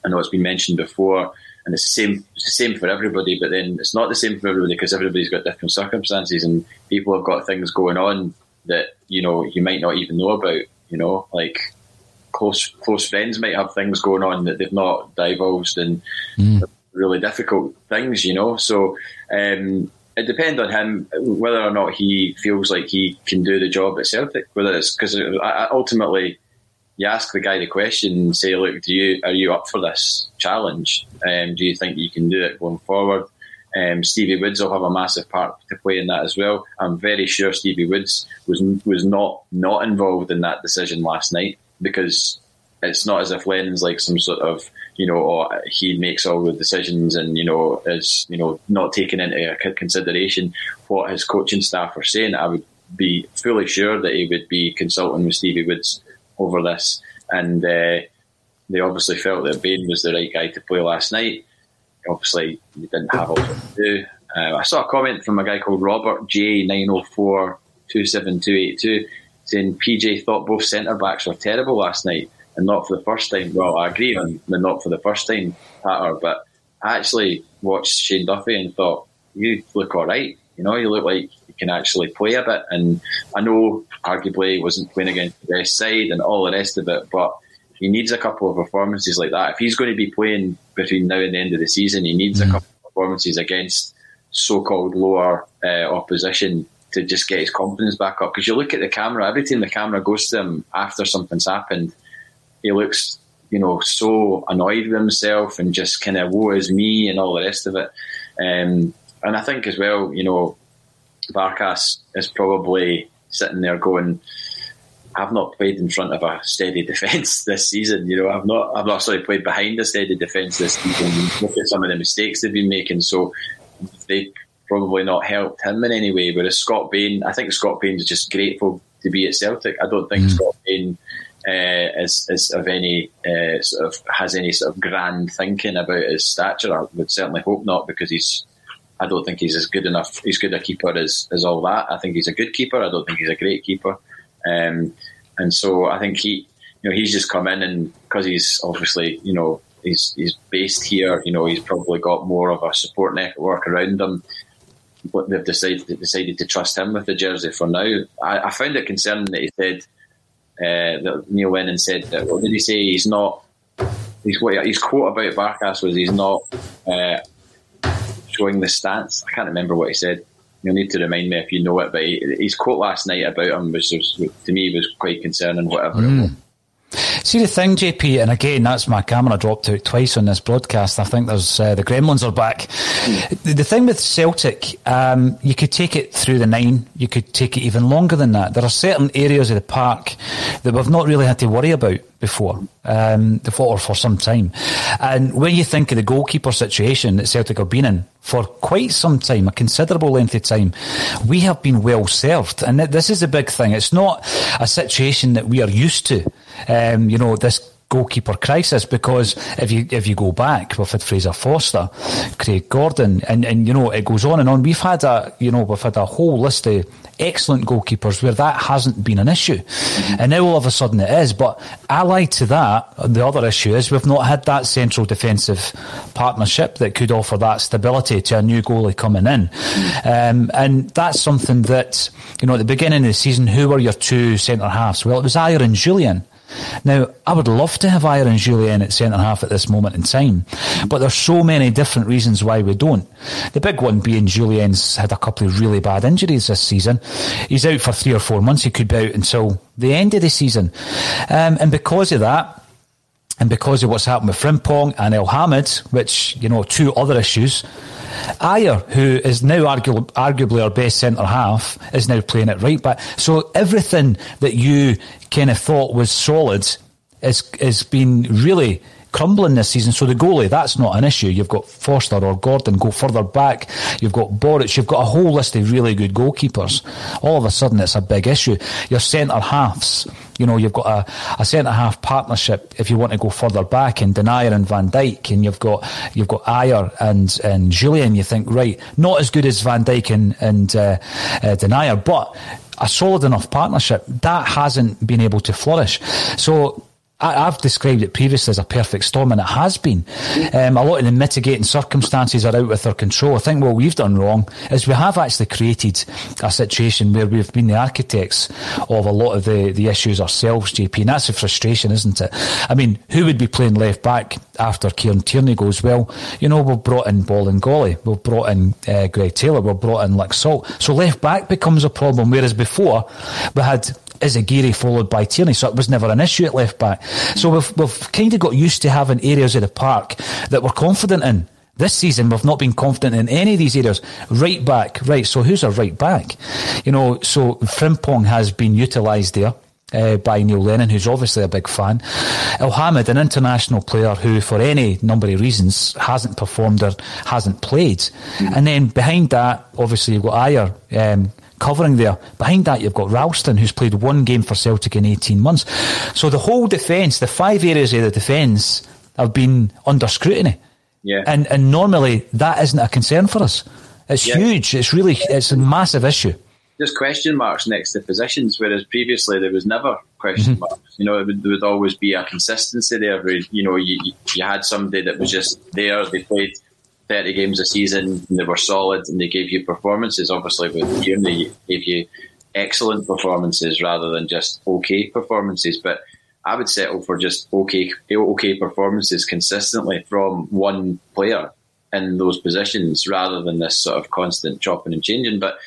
I know it's been mentioned before, and it's the same. It's the same for everybody, but then it's not the same for everybody because everybody's got different circumstances, and people have got things going on that you know you might not even know about. You know, like close close friends might have things going on that they've not divulged and mm. really difficult things, you know. So um, it depends on him whether or not he feels like he can do the job at Celtic. Whether it's because ultimately you ask the guy the question and say, "Look, do you are you up for this challenge? Um, do you think you can do it going forward?" Um, Stevie Woods will have a massive part to play in that as well. I'm very sure Stevie Woods was was not not involved in that decision last night because it's not as if Lennon's like some sort of you know oh, he makes all the decisions and you know is you know not taking into consideration what his coaching staff are saying. I would be fully sure that he would be consulting with Stevie Woods over this, and uh, they obviously felt that Bain was the right guy to play last night. Obviously, he didn't have all to do. Uh, I saw a comment from a guy called Robert J nine zero oh four two seven two eight two saying PJ thought both centre backs were terrible last night and not for the first time. Well, I agree on the not for the first time patter, but I actually watched Shane Duffy and thought, you look all right. You know, you look like can actually play a bit. And I know arguably he wasn't playing against the best side and all the rest of it, but he needs a couple of performances like that. If he's going to be playing between now and the end of the season, he needs mm. a couple of performances against so-called lower uh, opposition to just get his confidence back up. Because you look at the camera, every time the camera goes to him after something's happened, he looks, you know, so annoyed with himself and just kind of woe is me and all the rest of it. Um, and I think as well, you know, Barkas is probably sitting there going, I've not played in front of a steady defence this season. You know, I've not, I've not actually played behind a steady defence this season. Look at some of the mistakes they've been making. So they probably not helped him in any way. Whereas Scott Bain, I think Scott Bain is just grateful to be at Celtic. I don't think mm. Scott Bain uh, is, is of any uh, sort of has any sort of grand thinking about his stature. I would certainly hope not, because he's. I don't think he's as good enough. He's good a keeper as, as all that. I think he's a good keeper. I don't think he's a great keeper. Um, and so I think he, you know, he's just come in and because he's obviously, you know, he's he's based here. You know, he's probably got more of a support network around him. But they've decided decided to trust him with the jersey for now. I, I found it concerning that he said uh, that Neil Lennon said that. What did he say? He's not. He's what his quote about Barkas was. He's not uh, showing the stance. I can't remember what he said. You'll need to remind me if you know it. But he, his quote last night about him was, was to me was quite concerning. Whatever mm. hmm.
See the thing, JP, and again, that's my camera dropped out twice on this broadcast. I think there's uh, the Gremlins are back. The, the thing with Celtic, um, you could take it through the nine. You could take it even longer than that. There are certain areas of the park that we've not really had to worry about before, um, or for some time. And when you think of the goalkeeper situation that Celtic have been in for quite some time, a considerable length of time, we have been well served. And this is a big thing. It's not a situation that we are used to. Um, you know, this goalkeeper crisis because if you if you go back, we've had Fraser Forster, Craig Gordon, and, and you know it goes on and on. We've had a you know we've had a whole list of excellent goalkeepers where that hasn't been an issue. Mm-hmm. And now all of a sudden it is. But allied to that, the other issue is we've not had that central defensive partnership that could offer that stability to a new goalie coming in. Mm-hmm. Um, and that's something that, you know, at the beginning of the season, who were your two centre halves? Well, it was Ajer and Jullien. Now, I would love to have Ajer and Jullien at centre half at this moment in time, but there's so many different reasons why we don't. The big one being Jullien's had a couple of really bad injuries this season. He's out for three or four months. He could be out until the end of the season. Um, and because of that, and because of what's happened with Frimpong and Elhamed, which, you know, two other issues, Ajer, who is now argu- arguably our best centre half, is now playing at right back. So everything that you kind of thought was solid is is been really crumbling this season. So the goalie, that's not an issue. You've got Forster or Gordon go further back. You've got Boruc. You've got a whole list of really good goalkeepers. All of a sudden, it's a big issue. Your centre halves. You know, you've got a, a centre half partnership if you want to go further back in Denayer and Van Dijk, and you've got you've got Ajer and and Jullien. You think right, not as good as Van Dijk and and uh, uh, Denayer, but a solid enough partnership that hasn't been able to flourish. So I, have described it previously as a perfect storm, and it has been. Um, a lot of the mitigating circumstances are out with our control. I think what we've done wrong is we have actually created a situation where we've been the architects of a lot of the, the issues ourselves, JP, and that's a frustration, isn't it? I mean, who would be playing left back after Kieran Tierney goes? Well, you know, we've brought in Bolingoli, we've brought in uh, Greg Taylor, we've brought in Laxalt. So left back becomes a problem, whereas before we had Izaguirre followed by Tierney, so it was never an issue at left back. So we've, we've kind of got used to having areas of the park that we're confident in. This season, we've not been confident in any of these areas. Right back, right. So who's our right back? You know, so Frimpong has been utilised there. Uh, by Neil Lennon, who's obviously a big fan. Elhamed, an international player who, for any number of reasons, hasn't performed or hasn't played. Mm. And then behind that, obviously, you've got Ajer, um, covering there. Behind that, you've got Ralston, who's played one game for Celtic in 18 months. So the whole defence, the five areas of the defence, have been under scrutiny.
Yeah.
And and normally that isn't a concern for us. It's yeah. huge. It's really it's a massive issue.
There's question marks next to positions, whereas previously there was never question mm-hmm. marks. You know, would, there would always be a consistency there. Where, you know, you you had somebody that was just there. They played 30 games a season and they were solid and they gave you performances. Obviously, with Tierney, they gave you excellent performances rather than just okay performances. But I would settle for just okay, okay performances consistently from one player in those positions rather than this sort of constant chopping and changing. But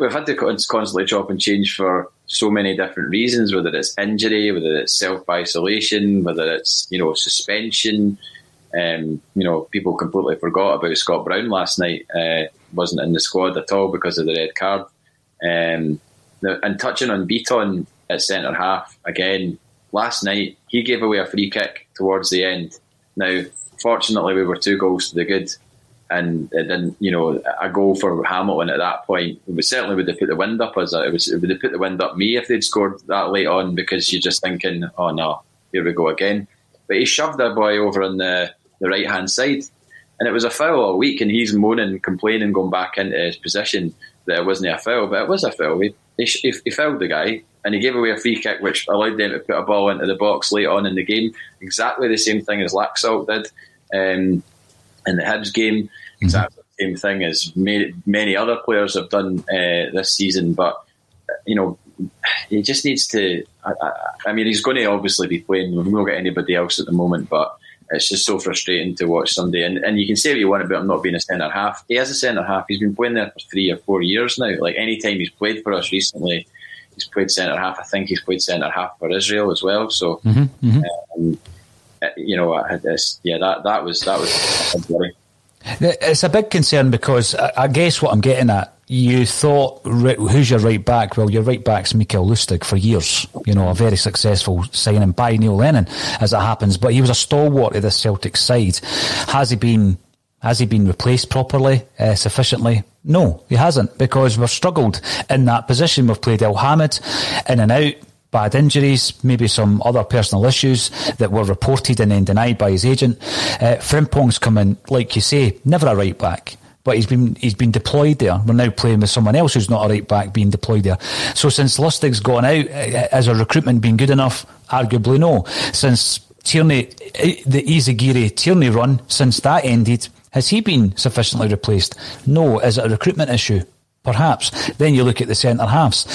we've had to constantly chop and change for so many different reasons, whether it's injury, whether it's self isolation, whether it's, you know, suspension um, you know, people completely forgot about Scott Brown last night. Uh, wasn't in the squad at all because of the red card. Um, and touching on Bitton at centre half again last night, he gave away a free kick towards the end. Now, fortunately, we were two goals to the good, and then. You know, a goal for Hamilton at that point it was certainly would have put the wind up as it was. It would have put the wind up me if they'd scored that late on because you're just thinking, oh no, here we go again. But he shoved that boy over on the the right hand side. And it was a foul all week, and he's moaning, complaining, going back into his position that it wasn't a foul, but it was a foul. He, he, he fouled the guy, and he gave away a free kick, which allowed them to put a ball into the box late on in the game. Exactly the same thing as Laxalt did um, in the Hibs game. Mm-hmm. Exactly the same thing as many, many other players have done uh, this season. But you know, he just needs to. I, I, I mean, he's going to obviously be playing. We've not got anybody else at the moment, but it's just so frustrating to watch somebody. And, and you can say what you want about him not being a centre half. He is a centre half. He's been playing there for three or four years now. Like any time he's played for us recently, he's played centre half. I think he's played centre half for Israel as well. So, mm-hmm, mm-hmm. Um, you know, yeah, that that was that was.
It's a big concern because I guess what I'm getting at you thought, who's your right back? Well, your right back's Mikael Lustig for years. You know, a very successful signing by Neil Lennon, as it happens. But he was a stalwart of the Celtic side. Has he been? Has he been replaced properly, uh, sufficiently? No, he hasn't, because we've struggled in that position. We've played Elhamed in and out, bad injuries, maybe some other personal issues that were reported and then denied by his agent. Uh, Frimpong's come in, like you say, never a right back but he's been he's been deployed there. We're now playing with someone else who's not a right back being deployed there. So since Lustig's gone out, eh, eh, has a recruitment been good enough? Arguably no. Since Tierney, eh, the Izaguirre Tierney run, since that ended, has he been sufficiently replaced? No. Is it a recruitment issue? Perhaps. Then you look at the centre halves.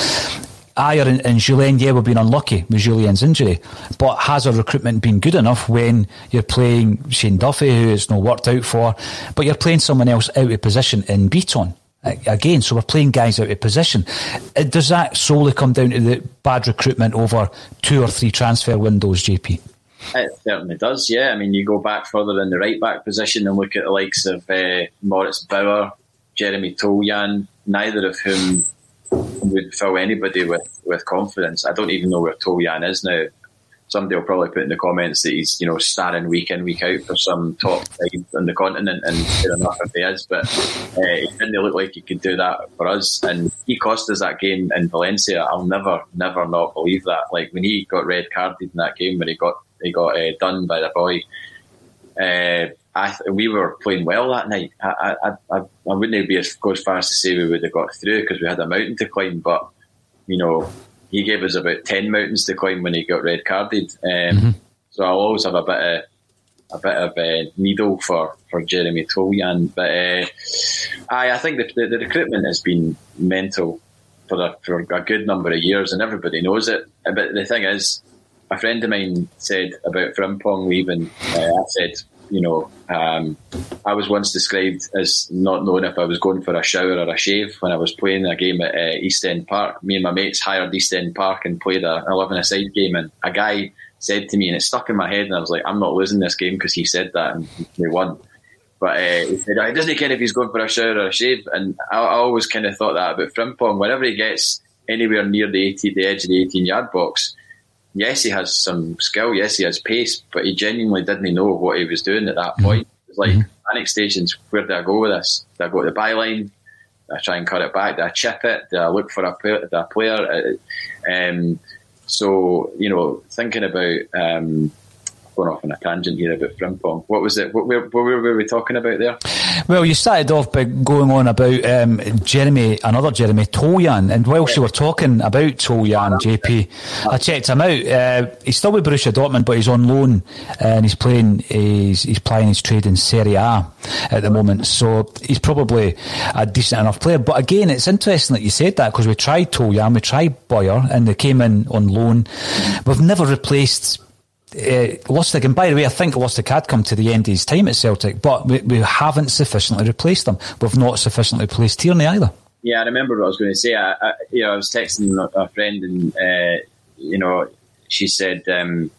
Ajer and, and Jullien, yeah, we've been unlucky with Jullien's injury, but has our recruitment been good enough when you're playing Shane Duffy, who it's not worked out for, but you're playing someone else out of position in Bitton? Again, so we're playing guys out of position. Uh, does that solely come down to the bad recruitment over two or three transfer windows, JP?
It certainly does, yeah. I mean, you go back further in the right back position and look at the likes of uh, Moritz Bauer, Jeremy Toljan, neither of whom would fill anybody with, with confidence. I don't even know where Toljan is now. Somebody will probably put in the comments that he's, you know, starring week in, week out for some top side on the continent, and fair enough if he is, but uh, he didn't look like he could do that for us. And he cost us that game in Valencia. I'll never, never not believe that. Like when he got red carded in that game, when he got he got uh, done by the boy. Uh, I th- we were playing well that night. I, I, I, I wouldn't be as go as far as to say we would have got through because we had a mountain to climb, but you know he gave us about ten mountains to climb when he got red carded. Um, mm-hmm. So I'll always have a bit of a bit of a needle for, for Jeremy Toljan. But uh, I, I think the, the, the, recruitment has been mental for a, for a good number of years, and everybody knows it. But the thing is, a friend of mine said about Frimpong leaving. Uh, I said, you know, um, I was once described as not knowing if I was going for a shower or a shave when I was playing a game at uh, East End Park. Me and my mates hired East End Park and played a 11 a side game, and a guy said to me, and it stuck in my head, and I was like, I'm not losing this game because he said that, and we won. But uh, he said, he doesn't care if he's going for a shower or a shave, and I, I always kind of thought that about Frimpong. Whenever he gets anywhere near the 80, the edge of the 18 yard box, yes, he has some skill, yes, he has pace, but he genuinely didn't know what he was doing at that mm-hmm. point. It's like mm-hmm. panic stations. Where do I go with this? Do I go to the byline? Do I try and cut it back? Do I chip it? Do I look for a, a player? Uh, um, so you know, thinking about um, going off on a tangent here about Frimpong. What was it? What, were we talking about there?
Well, you started off by going on about um, Jeremy, another Jeremy Toljan, and whilst you were talking about Toljan, JP, I checked him out. Uh, he's still with Borussia Dortmund, but he's on loan and he's playing. He's, he's playing his trade in Serie A at the moment, so he's probably a decent enough player. But again, it's interesting that you said that because we tried Toljan, we tried Bauer, and they came in on loan. We've never replaced uh, Lustig, and by the way, I think Lustig had come to the end of his time at Celtic, but we, we haven't sufficiently replaced them. We've not sufficiently replaced Tierney either.
Yeah, I remember what I was going to say. I, I you know, I was texting a friend, and uh, you know, she said, um,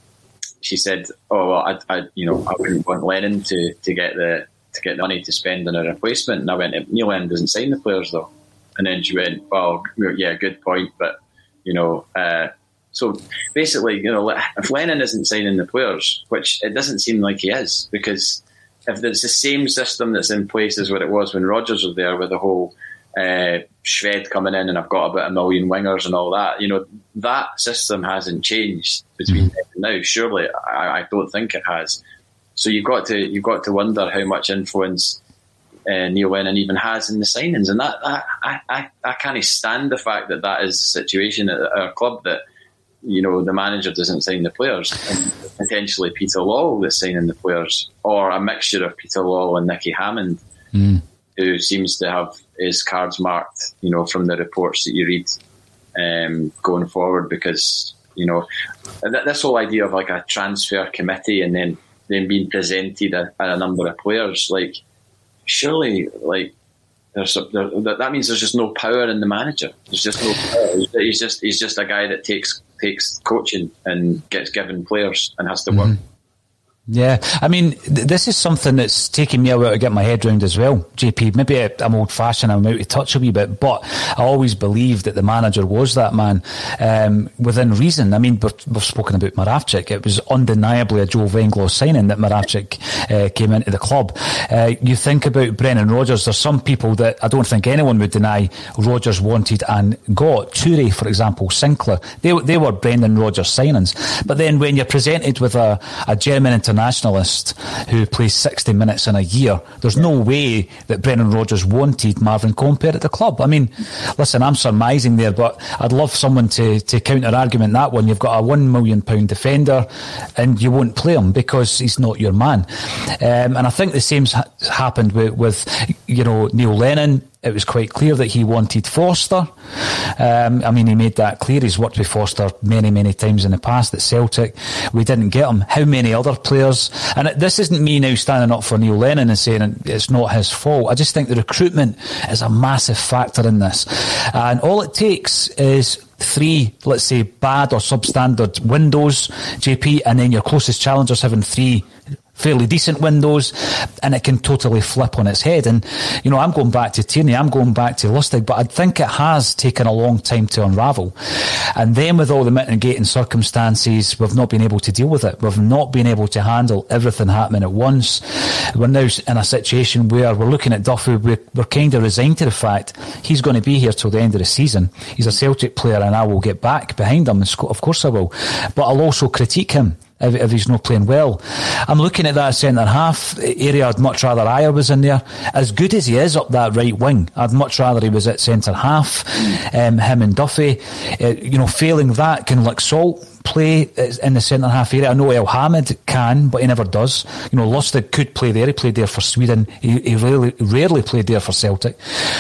she said, "Oh, well, I, I, you know, I wouldn't want Lennon to, to get the to get money to spend on a replacement." And I went, "Neil Lennon doesn't sign the players, though." And then she went, "Well, yeah, good point, but you know." Uh, so basically, you know, if Lennon isn't signing the players, which it doesn't seem like he is, because if it's the same system that's in place as what it was when Rodgers was there with the whole uh, shred coming in and I've got about a million wingers and all that, you know, that system hasn't changed between mm-hmm. now. Surely, I, I, don't think it has. So you've got to you've got to wonder how much influence uh, Neil Lennon even has in the signings, and that, that I, I I can't stand the fact that that is the situation at our club that you know, the manager doesn't sign the players, and potentially Peter Lawwell that's signing the players, or a mixture of Peter Lawwell and Nicky Hammond, mm. who seems to have his cards marked, you know, from the reports that you read um, going forward, because you know, this whole idea of like a transfer committee and then then being presented a, a number of players, like surely, like there's a, there, that means there's just no power in the manager. There's just no power. He's just he's just a guy that takes takes coaching and gets given players and has to work. Mm-hmm.
Yeah, I mean, th- this is something that's taking me a while to get my head around as well, JP. Maybe I'm old fashioned, I'm out of touch a wee bit, but I always believed that the manager was that man um, within reason. I mean, we've, we've, spoken about Moravcik. It was undeniably a Joe Venglos signing that Moravcik uh, came into the club. Uh, you think about Brendan Rodgers, there's some people that I don't think anyone would deny Rodgers wanted and got. Toure, for example, Sinclair, they, they were Brendan Rodgers signings. But then when you're presented with a, a German international internationalist who plays 60 minutes in a year. There's no way that Brendan Rodgers wanted Marvin Compper at the club. I mean, listen, I'm surmising there, but I'd love someone to, to counter argument that one. You've got a £1 million defender and you won't play him because he's not your man. Um, and I think the same's ha- happened with, with, you know, Neil Lennon it was quite clear that he wanted Forster. Um, I mean, he made that clear. He's worked with Forster many, many times in the past at Celtic. We didn't get him. How many other players? And this isn't me now standing up for Neil Lennon and saying it's not his fault. I just think the recruitment is a massive factor in this. And all it takes is three, let's say, bad or substandard windows, JP, and then your closest challengers having three fairly decent windows, and it can totally flip on its head. And, you know, I'm going back to Tierney, I'm going back to Lustig, but I think it has taken a long time to unravel. And then with all the mitigating circumstances, we've not been able to deal with it. We've not been able to handle everything happening at once. We're now in a situation where we're looking at Duffy, we're, we're kind of resigned to the fact he's going to be here till the end of the season. He's a Celtic player and I will get back behind him, of course I will. But I'll also critique him if, if he's not playing well. I'm looking at that centre half area. I'd much rather Ajer was in there. As good as he is up that right wing, I'd much rather he was at centre half. Um, him and Duffy. Uh, you know, failing that, can Laxalt play in the centre half area? I know Elhamed can, but he never does. You know, Lustig could play there. He played there for Sweden. He, he really, rarely played there for Celtic.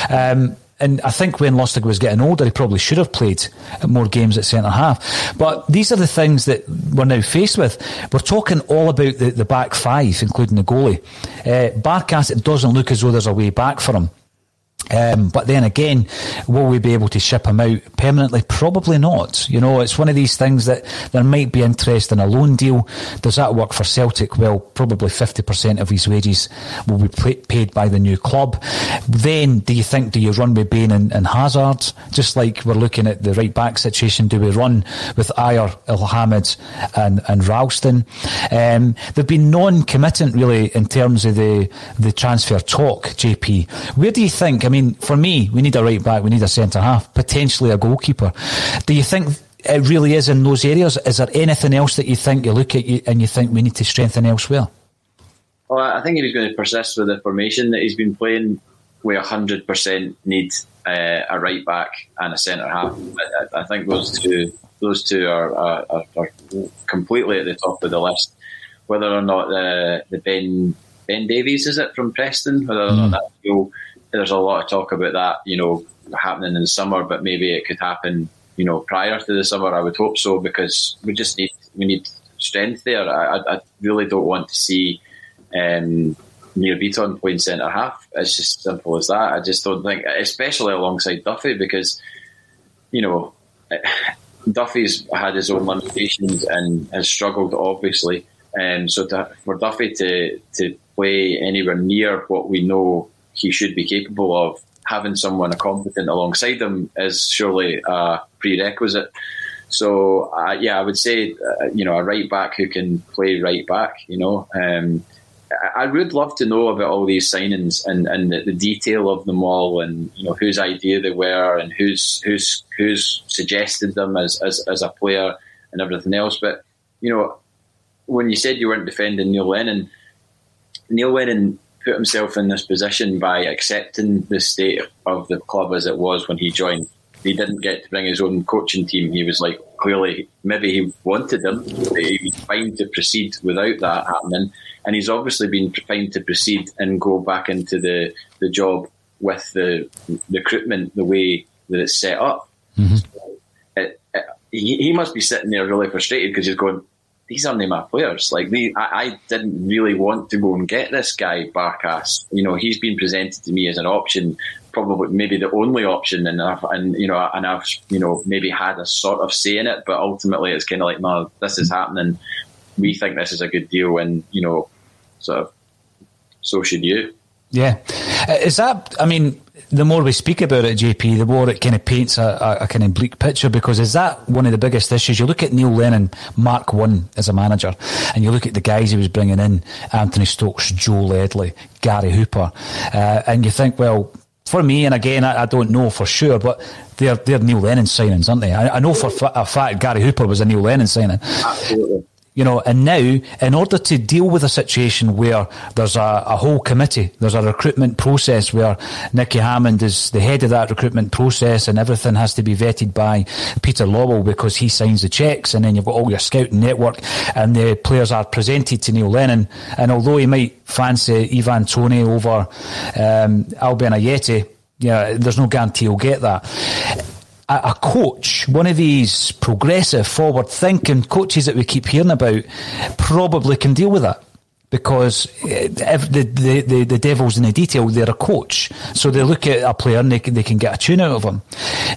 Um, and I think when Lustig was getting older, he probably should have played more games at centre half. But these are the things that we're now faced with. We're talking all about the, the back five, including the goalie. Uh, Barkas, it doesn't look as though there's a way back for him. Um, but then again, will we be able to ship him out permanently? Probably not. You know, it's one of these things that there might be interest in a loan deal. Does that work for Celtic? Well, probably 50% of his wages will be paid by the new club. Then, do you think, do you run with Bain and, and Hazard? Just like we're looking at the right back situation, do we run with Ajer, Elhamed and, and Ralston? Um, they've been non-committant really in terms of the, the transfer talk, JP. Where do you think, I mean, for me, we need a right back, we need a centre half, potentially a goalkeeper. Do you think it really is in those areas? Is there anything else that you think you look at and you think we need to strengthen elsewhere?
Well, I think if he's going to persist with the formation that he's been playing, we 100% need uh, a right back and a centre half. I, I, think those two those two are, are, are, completely at the top of the list. Whether or not the, the Ben Ben Davies is it from Preston, whether or not mm. that deal there's a lot of talk about that, you know, happening in the summer, but maybe it could happen, you know, prior to the summer. I would hope so because we just need we need strength there. I, I really don't want to see um, Nir Bitton playing centre half. It's just simple as that. I just don't think, especially alongside Duffy, because you know Duffy's had his own limitations and has struggled obviously. Um, so to, for Duffy to to play anywhere near what we know he should be capable of. Having someone competent alongside him is surely a prerequisite. So uh, yeah, I would say uh, you know a right back who can play right back. You know, um, I would love to know about all these signings and, and the, the, detail of them all, and you know whose idea they were, and who's who's who's suggested them as, as, as a player and everything else. But you know, when you said you weren't defending Neil Lennon, Neil Lennon put himself in this position by accepting the state of the club as it was when he joined. He didn't get to bring his own coaching team. He was like, clearly, maybe he wanted them. He was fine to proceed without that happening. And he's obviously been fine to proceed and go back into the, the job with the recruitment the way that it's set up. Mm-hmm. So it, it, he, he must be sitting there really frustrated because he's going, these aren't my players. Like I, I, didn't really want to go and get this guy Barkas. You know, he's been presented to me as an option, probably maybe the only option, and I've, and you know, and I've you know maybe had a sort of say in it, but ultimately it's kind of like, no, this is happening. We think this is a good deal, and you know, sort of, so should you.
Yeah, uh, is that? I mean, the more we speak about it, JP, the more it kind of paints a, a, a, kind of bleak picture because is that one of the biggest issues? You look at Neil Lennon, Mark One as a manager, and you look at the guys he was bringing in Anthony Stokes, Joe Ledley, Gary Hooper, uh, and you think, well, for me, and again, I, I, don't know for sure, but they're, they're Neil Lennon signings, aren't they? I, I know for a fact Gary Hooper was a Neil Lennon signing. Absolutely. You know, and now, in order to deal with a situation where there's a, a, whole committee, there's a recruitment process where Nicky Hammond is the head of that recruitment process and everything has to be vetted by Peter Lawwell because he signs the checks and then you've got all your scouting network and the players are presented to Neil Lennon. And although he might fancy Ivan Toney over um, Albian Ajeti, yeah, there's no guarantee he'll get that a, coach, one of these progressive, forward thinking coaches that we keep hearing about, probably can deal with that because eh, the, the, the, the devil's in the detail. They're a coach. So they look at a player and they, they can get a tune out of him.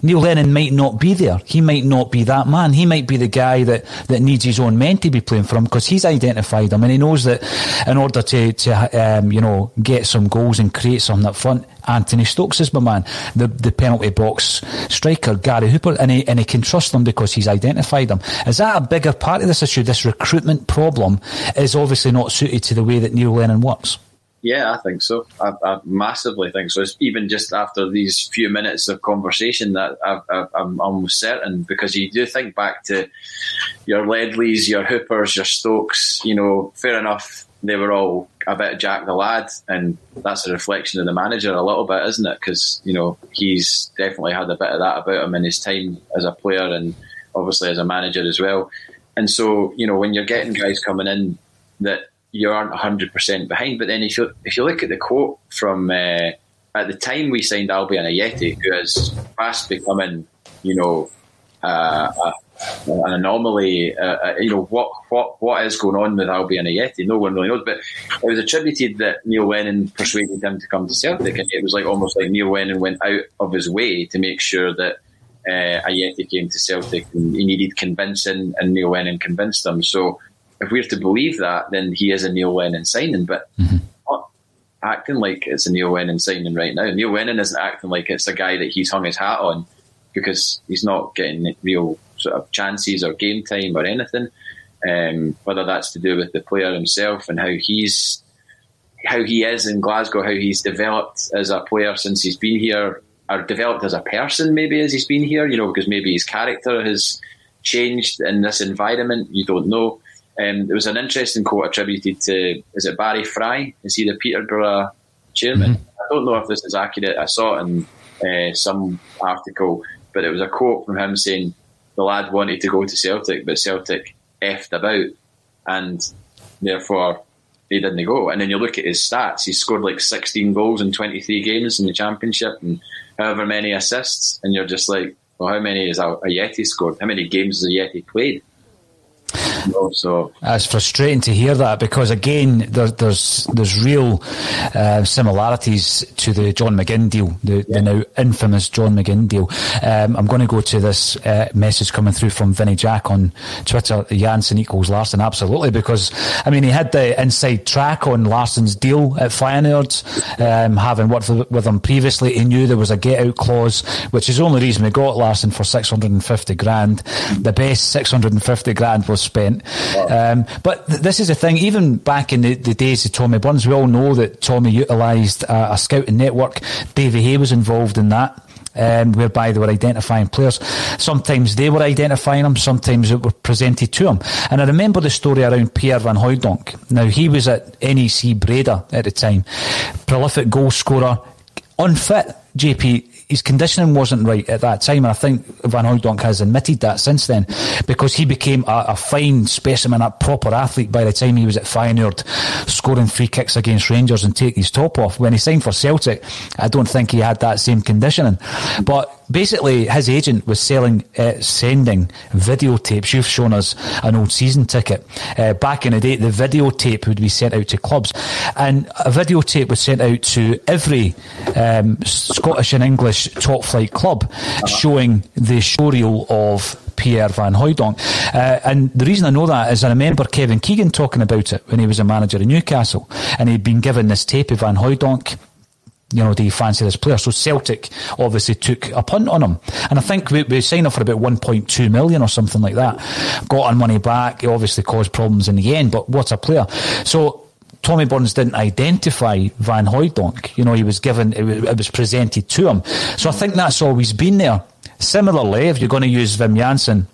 Neil Lennon might not be there. He might not be that man. He might be the guy that, that needs his own men to be playing for him because he's identified him and he knows that in order to, to um, you know, get some goals and create something up front, Anthony Stokes is my man. The the penalty box striker, Gary Hooper, and he, and he can trust them because he's identified them. Is that a bigger part of this issue? This recruitment problem is obviously not suited to the way that Neil Lennon works.
Yeah, I think so. I, I massively think so. It's even just after these few minutes of conversation, that I, am almost certain because you do think back to your Ledleys, your Hoopers, your Stokes. You know, fair enough they were all a bit of Jack the lad, and that's a reflection of the manager a little bit, isn't it? Because you know he's definitely had a bit of that about him in his time as a player and obviously as a manager as well. And so you know when you're getting guys coming in that you aren't 100 percent behind, but then if you if you look at the quote from uh, at the time we signed Albian Ajeti, who has fast becoming you know uh, a an anomaly. Uh, uh, you know what what what is going on with Albian Ajeti? No one really knows. But it was attributed that Neil Lennon persuaded him to come to Celtic, and it was like almost like Neil Lennon went out of his way to make sure that uh, Ajeti came to Celtic, and he needed convincing, and Neil Lennon convinced him. So if we're to believe that, then he is a Neil Lennon signing, but. Mm-hmm. Acting like it's a Neil Lennon signing right now. Neil Lennon isn't acting like it's a guy that he's hung his hat on because he's not getting real sort of chances or game time or anything. Um, whether that's to do with the player himself and how he's how he is in Glasgow, how he's developed as a player since he's been here, or developed as a person maybe as he's been here. You know, because maybe his character has changed in this environment. You don't know. Um, there was an interesting quote attributed to is it Barry Fry? Is he the Peterborough chairman? Mm-hmm. I don't know if this is accurate. I saw it in uh, some article, but it was a quote from him saying the lad wanted to go to Celtic, but Celtic effed about, and therefore he didn't go. And then you look at his stats; he scored like 16 goals in 23 games in the championship, and however many assists. And you're just like, well, how many has a, a Ajeti scored? How many games has Ajeti played? So
it's frustrating to hear that because again, there, there's there's real uh, similarities to the John McGinn deal, the, yeah. the now infamous John McGinn deal. Um, I'm going to go to this uh, message coming through from Vinnie Jack on Twitter. Jansen equals Larsson, absolutely, because I mean he had the inside track on Larsson's deal at Feyenoord, um, having worked with him previously. He knew there was a get out clause, which is the only reason we got Larsson for 650 grand. The best 650 grand was spent. Um, but th- this is the thing, even back in the, the, days of Tommy Burns, we all know that Tommy utilised uh, a scouting network. Davy Hay was involved in that. Um, whereby they were identifying players. Sometimes they were identifying them, sometimes it were presented to them. And I remember the story around Pierre Van Hooijdonk. Now, he was at NEC Breda at the time. Prolific goal scorer, unfit, JP his conditioning wasn't right at that time, and I think Van Hooijdonk has admitted that since then, because he became a, a, fine specimen, a proper athlete by the time he was at Feyenoord, scoring free kicks against Rangers and taking his top off. When he signed for Celtic, I don't think he had that same conditioning. But basically, his agent was selling, uh, sending videotapes. You've shown us an old season ticket. Uh, back in the day, the videotape would be sent out to clubs, and a videotape was sent out to every um, Scottish and English top flight club, uh-huh. showing the showreel of Pierre Van Hooijdonk. Uh, and the reason I know that is I remember Kevin Keegan talking about it when he was a manager in Newcastle, and he'd been given this tape of Van Hooijdonk you know, do you fancy this player? So Celtic obviously took a punt on him. And I think we, we signed him for about 1.2 million or something like that. Got our money back. It obviously caused problems in the end, but what a player. So Tommy Burns didn't identify Van Hooijdonk. You know, he was given, it was, presented to him. So I think that's always been there. Similarly, if you're going to use Wim Jansen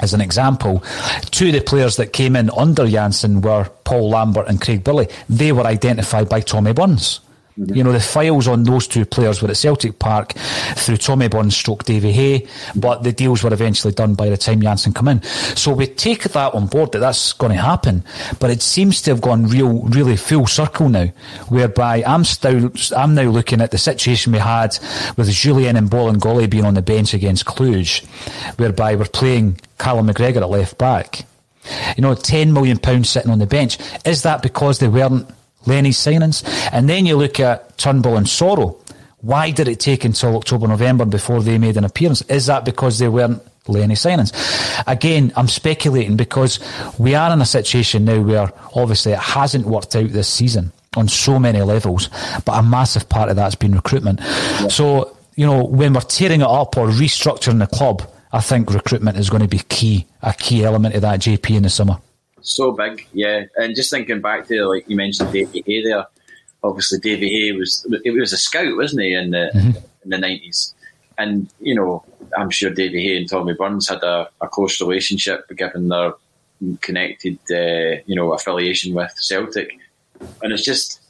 as an example, two of the players that came in under Jansen were Paul Lambert and Craig Burley. They were identified by Tommy Burns. Mm-hmm. You know, the files on those two players were at Celtic Park through Tommy Burns stroke Davy Hay, but the deals were eventually done by the time Jansen come in. So we take that on board that that's going to happen, but it seems to have gone real, really full circle now, whereby I'm still, I'm now looking at the situation we had with Jullien and Bolingoli being on the bench against Cluj, whereby we're playing Callum McGregor at left back. You know, ten million pounds sitting on the bench. Is that because they weren't Lenny's signings? And then you look at Turnbull and Soro. Why did it take until October, November before they made an appearance? Is that because they weren't Lenny signings? Again, I'm speculating because we are in a situation now where obviously it hasn't worked out this season on so many levels, but a massive part of that's been recruitment. Yeah. So, you know, when we're tearing it up or restructuring the club, I think recruitment is going to be key, a key element of that JP in the summer.
So big, yeah. And just thinking back to like you mentioned Davy Hay there. Obviously, Davy Hay was it was a scout, wasn't he, in the mm-hmm. in the nineties? And you know, I'm sure Davy Hay and Tommy Burns had a, a close relationship, given their connected, uh, you know, affiliation with Celtic. And it's just,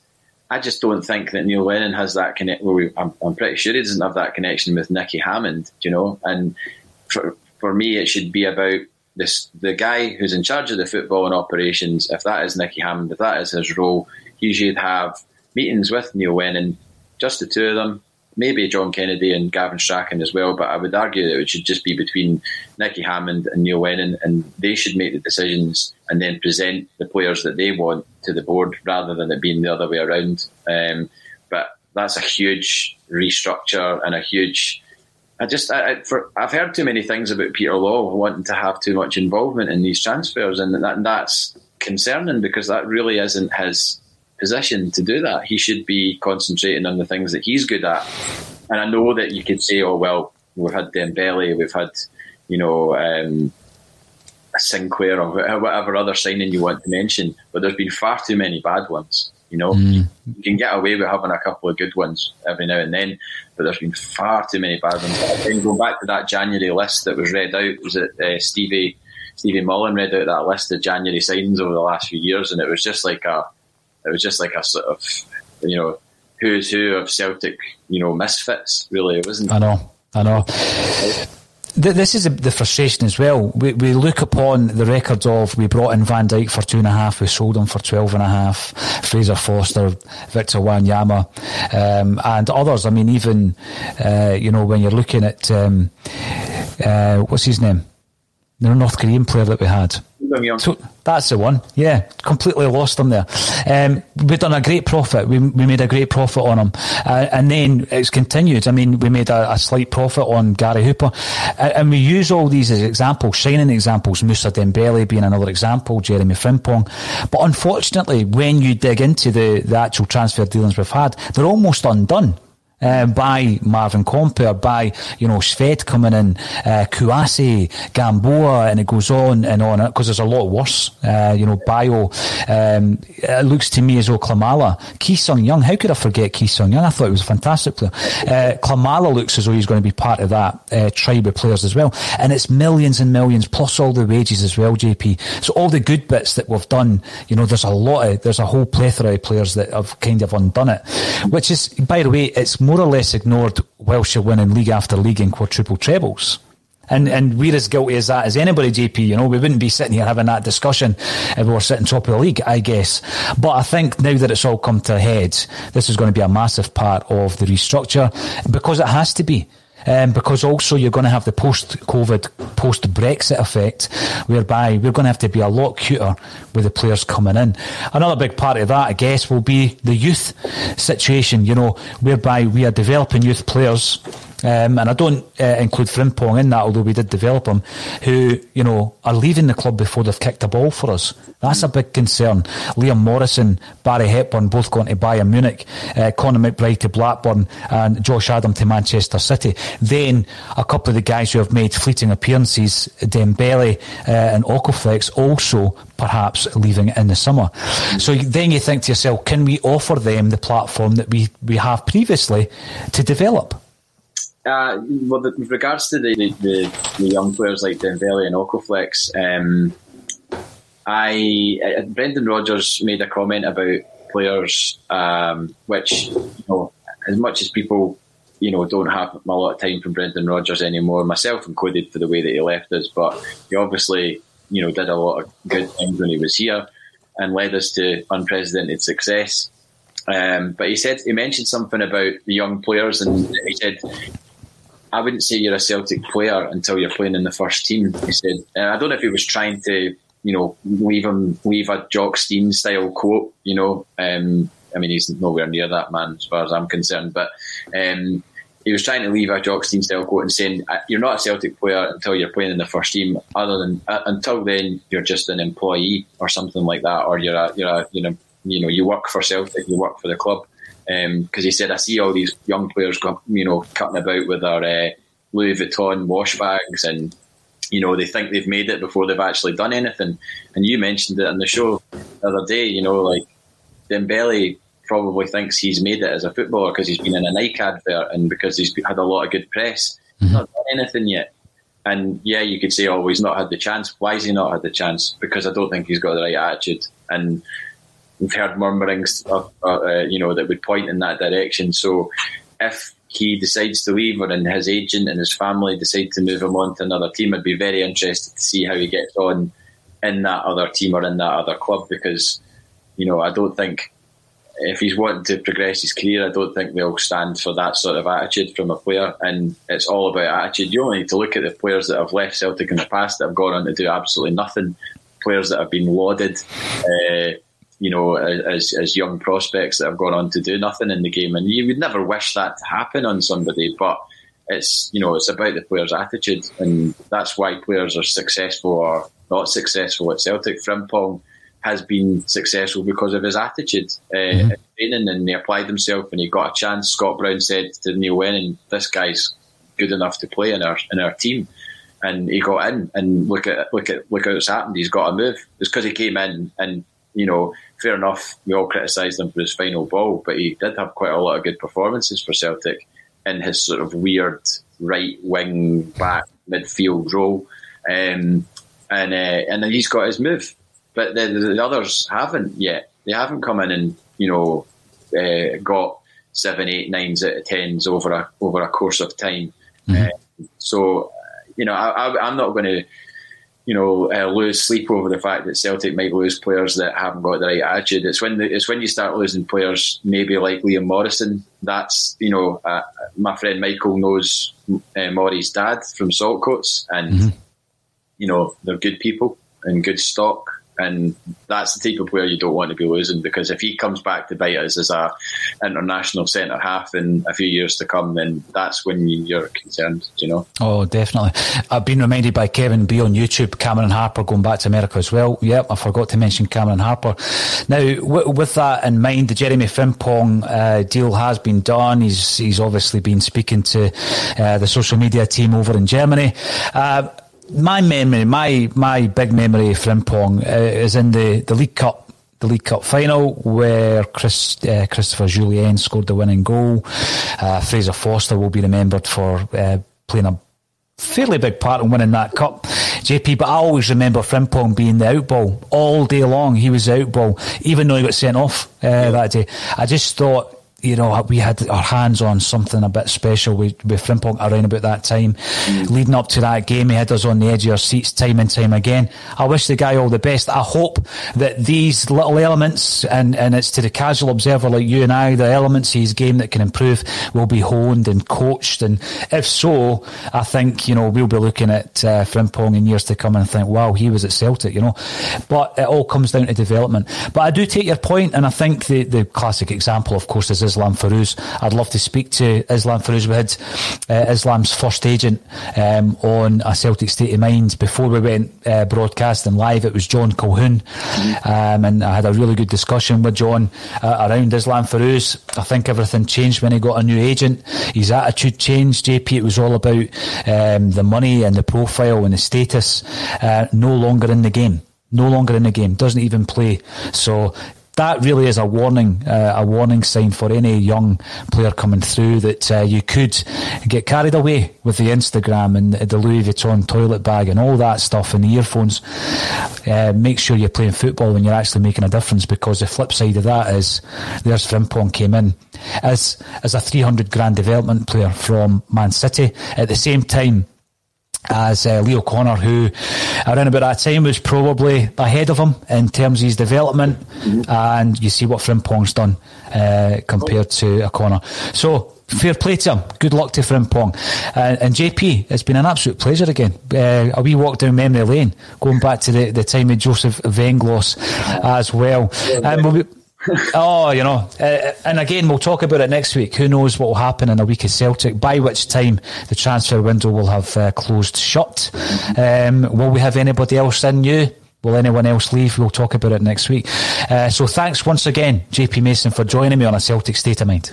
I just don't think that Neil Lennon has that connect. Well, I'm, I'm pretty sure he doesn't have that connection with Nicky Hammond, you know. And for, for me, it should be about this the guy who's in charge of the football and operations. If that is Nicky Hammond, if that is his role, he should have meetings with Neil Lennon, just the two of them, maybe John Kennedy and Gavin Strachan as well, but I would argue that it should just be between Nicky Hammond and Neil Lennon, and they should make the decisions and then present the players that they want to the board rather than it being the other way around. Um, but that's a huge restructure and a huge. I just I, for, I've heard too many things about Peter Lawwell wanting to have too much involvement in these transfers, and that that's concerning because that really isn't his position to do that. He should be concentrating on the things that he's good at. And I know that you could say, oh, well, we've had Dembele, we've had, you know, um, Sinclair or whatever other signing you want to mention, but there's been far too many bad ones. You know, mm. you can get away with having a couple of good ones every now and then, but there's been far too many bad ones. And go back to that January list that was read out, was it uh, Stevie Stevie Mullen read out that list of January signings over the last few years, and it was just like a it was just like a sort of, you know, who's who of Celtic, you know, misfits. Really, it wasn't.
I know, I know. This is the frustration as well. We, we look upon the records of we brought in Van Dijk for two and a half, we sold him for twelve and a half. Fraser Forster, Victor Wanyama, um, and others. I mean, even uh, you know when you're looking at um, uh, what's his name, the North Korean player that we had. So that's the one. Yeah, completely lost him there. Um, we've done a great profit. We, we made a great profit on him, uh, and then it's continued. I mean, we made a, a slight profit on Gary Hooper, uh, and we use all these as examples, shining examples. Moussa Dembele being another example, Jeremie Frimpong. But unfortunately, when you dig into the, the actual transfer dealings we've had, they're almost undone uh, by Marvin Compper, by, you know, Sved coming in, uh, Kouassi, Gamboa, and it goes on and on, because there's a lot worse. Uh, you know, Bio, um, it looks to me as though Klimala, Ki Sung Young, how could I forget Ki Sung Young? I thought he was a fantastic player. Uh, Klimala looks as though he's going to be part of that uh, tribe of players as well. And it's millions and millions, plus all the wages as well, JP. So all the good bits that we've done, you know, there's a lot of, there's a whole plethora of players that have kind of undone it, which is, by the way, it's more more or less ignored whilst you're winning league after league and quadruple trebles. And and we're as guilty as that as anybody, JP. You know, we wouldn't be sitting here having that discussion if we were sitting top of the league, I guess. But I think now that it's all come to a head, this is going to be a massive part of the restructure because it has to be. Um, because also you're going to have the post-COVID, post-Brexit effect, whereby we're going to have to be a lot cuter with the players coming in. Another big part of that, I guess, will be the youth situation, you know, whereby we are developing youth players um, and I don't uh, include Frimpong in that, although we did develop him, who, you know, are leaving the club before they've kicked a ball for us. That's a big concern. Liam Morrison, Barry Hepburn, both going to Bayern Munich, uh, Conor McBride to Blackburn, and Josh Adam to Manchester City. Then a couple of the guys who have made fleeting appearances, Dembele uh, and Okoflex, also perhaps leaving in the summer. So then you think to yourself, can we offer them the platform that we, we have previously to develop?
Uh, well, with regards to the, the, the, young players like Dembele and Okoflex, um, I Brendan Rodgers made a comment about players, um, which you know, as much as people you know don't have a lot of time for Brendan Rodgers anymore, myself included, for the way that he left us, but he obviously you know did a lot of good things when he was here and led us to unprecedented success. Um, but he said he mentioned something about the young players, and he said I wouldn't say you're a Celtic player until you're playing in the first team. He said, uh, I don't know if he was trying to you know, leave him, leave a Jock Stein style quote, you know. Um, I mean, he's nowhere near that man as far as I'm concerned, but um, he was trying to leave a Jock Stein style quote and saying, "You're not a Celtic player until you're playing in the first team. Other than uh, until then, you're just an employee or something like that, or you're a, you're a, you know, you know, you work for Celtic, you work for the club." Because um, he said, "I see all these young players, you know, cutting about with their uh, Louis Vuitton wash bags and." You know, they think they've made it before they've actually done anything. And you mentioned it on the show the other day, you know, like Dembele probably thinks he's made it as a footballer because he's been in a Nike advert and because he's had a lot of good press. Mm-hmm. Not done anything yet. And yeah, you could say, oh, he's not had the chance. Why has he not had the chance? Because I don't think he's got the right attitude. And we've heard murmurings, of, uh, uh, you know, that would point in that direction. So if he decides to leave, or and his agent and his family decide to move him on to another team, I'd be very interested to see how he gets on in that other team or in that other club because, you know, I don't think if he's wanting to progress his career, I don't think they'll stand for that sort of attitude from a player. And it's all about attitude. You only need to look at the players that have left Celtic in the past that have gone on to do absolutely nothing. Players that have been lauded, uh, you know, as, as young prospects that have gone on to do nothing in the game. And you would never wish that to happen on somebody, but it's you know it's about the player's attitude, and that's why players are successful or not successful at Celtic. Frimpong has been successful because of his attitude uh, mm-hmm. training, and he applied himself, and he got a chance. Scott Brown said to Neil Lennon, "This guy's good enough to play in our in our team," and he got in. And look at look at look at what's happened. He's got a move. It's because he came in, and you know, fair enough. We all criticised him for his final ball, but he did have quite a lot of good performances for Celtic in his sort of weird right wing back midfield role. Um, and uh, and he's got his move but the, the others haven't yet. They haven't come in and you know uh, got seven, eight, nines out of tens over a over a course of time. Mm-hmm. Uh, so you know, I, am not going to you know uh, lose sleep over the fact that Celtic might lose players that haven't got the right attitude. It's when the, it's when you start losing players, maybe like Liam Morrison. That's you know, uh, my friend Michael knows uh, Maury's dad from Saltcoats, and mm-hmm. you know they're good people and good stock and that's the type of player you don't want to be losing because if he comes back to bite us as a international centre half in a few years to come, then that's when you're concerned. You know.
Oh, definitely. I've been reminded by Kevin B on YouTube, Cameron Harper going back to America as well. Yep, I forgot to mention Cameron Harper. Now, w- with that in mind, the Jeremie Frimpong uh, deal has been done. He's he's obviously been speaking to uh, the social media team over in Germany. Uh, my memory, my my big memory of Frimpong uh, is in the, the League Cup the League Cup final where Chris, uh, Christopher Jullien scored the winning goal. Uh, Fraser Forster will be remembered for uh, playing a fairly big part in winning that cup, JP. But I always remember Frimpong being the outball all day long. He was the outball, even though he got sent off uh, yeah. that day. I just thought you know, we had our hands on something a bit special with, with Frimpong around about that time. Mm. Leading up to that game, he had us on the edge of our seats time and time again. I wish the guy all the best. I hope that these little elements, and, and it's to the casual observer like you and I, the elements of his game that can improve will be honed and coached. And if so, I think, you know, we'll be looking at uh, Frimpong in years to come and think, wow, he was at Celtic, you know. But it all comes down to development. But I do take your point, and I think the, the classic example, of course, is Islam Feruz. I'd love to speak to Islam Feruz. We had uh, Islam's first agent um, on a Celtic State of Mind before we went uh, broadcasting live. It was John Colquhoun, um, and I had a really good discussion with John uh, around Islam Feruz. I think everything changed when he got a new agent. His attitude changed. JP, it was all about um, the money and the profile and the status. Uh, no longer in the game no longer in the game, doesn't even play. So that really is a warning, uh, a warning sign for any young player coming through that uh, you could get carried away with the Instagram and the Louis Vuitton toilet bag and all that stuff and the earphones. Uh, make sure you're playing football when you're actually making a difference because the flip side of that is there's Frimpong came in as as a 300 grand development player from Man City at the same time as uh, Leo Connor, who around about that time was probably ahead of him in terms of his development. Mm-hmm. And you see what Frimpong's done uh, compared to O'Connor. So fair play to him. Good luck to Frimpong. Uh, and JP, it's been an absolute pleasure again. Uh, a wee walk down memory lane, going back to the, the time of Joseph Venglos as well. And we'll be, oh, you know, uh, and again, we'll talk about it next week. Who knows what will happen in a week of Celtic, by which time the transfer window will have uh, closed shut. Um, will we have anybody else in new? Will anyone else leave? We'll talk about it next week. Uh, so thanks once again, JP Mason, for joining me on a Celtic State of Mind.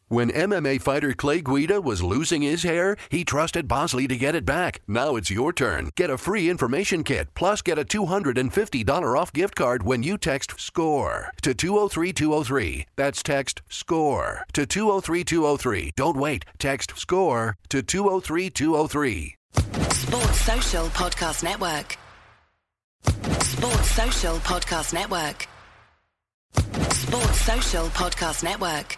When MMA fighter Clay Guida was losing his hair, he trusted Bosley to get it back. Now it's your turn. Get a free information kit, plus get a $250 off gift card when you text SCORE to 203203. That's text SCORE to 203203. Don't wait. Text SCORE to 203203.
Sports Social Podcast Network. Sports Social Podcast Network. Sports Social Podcast Network.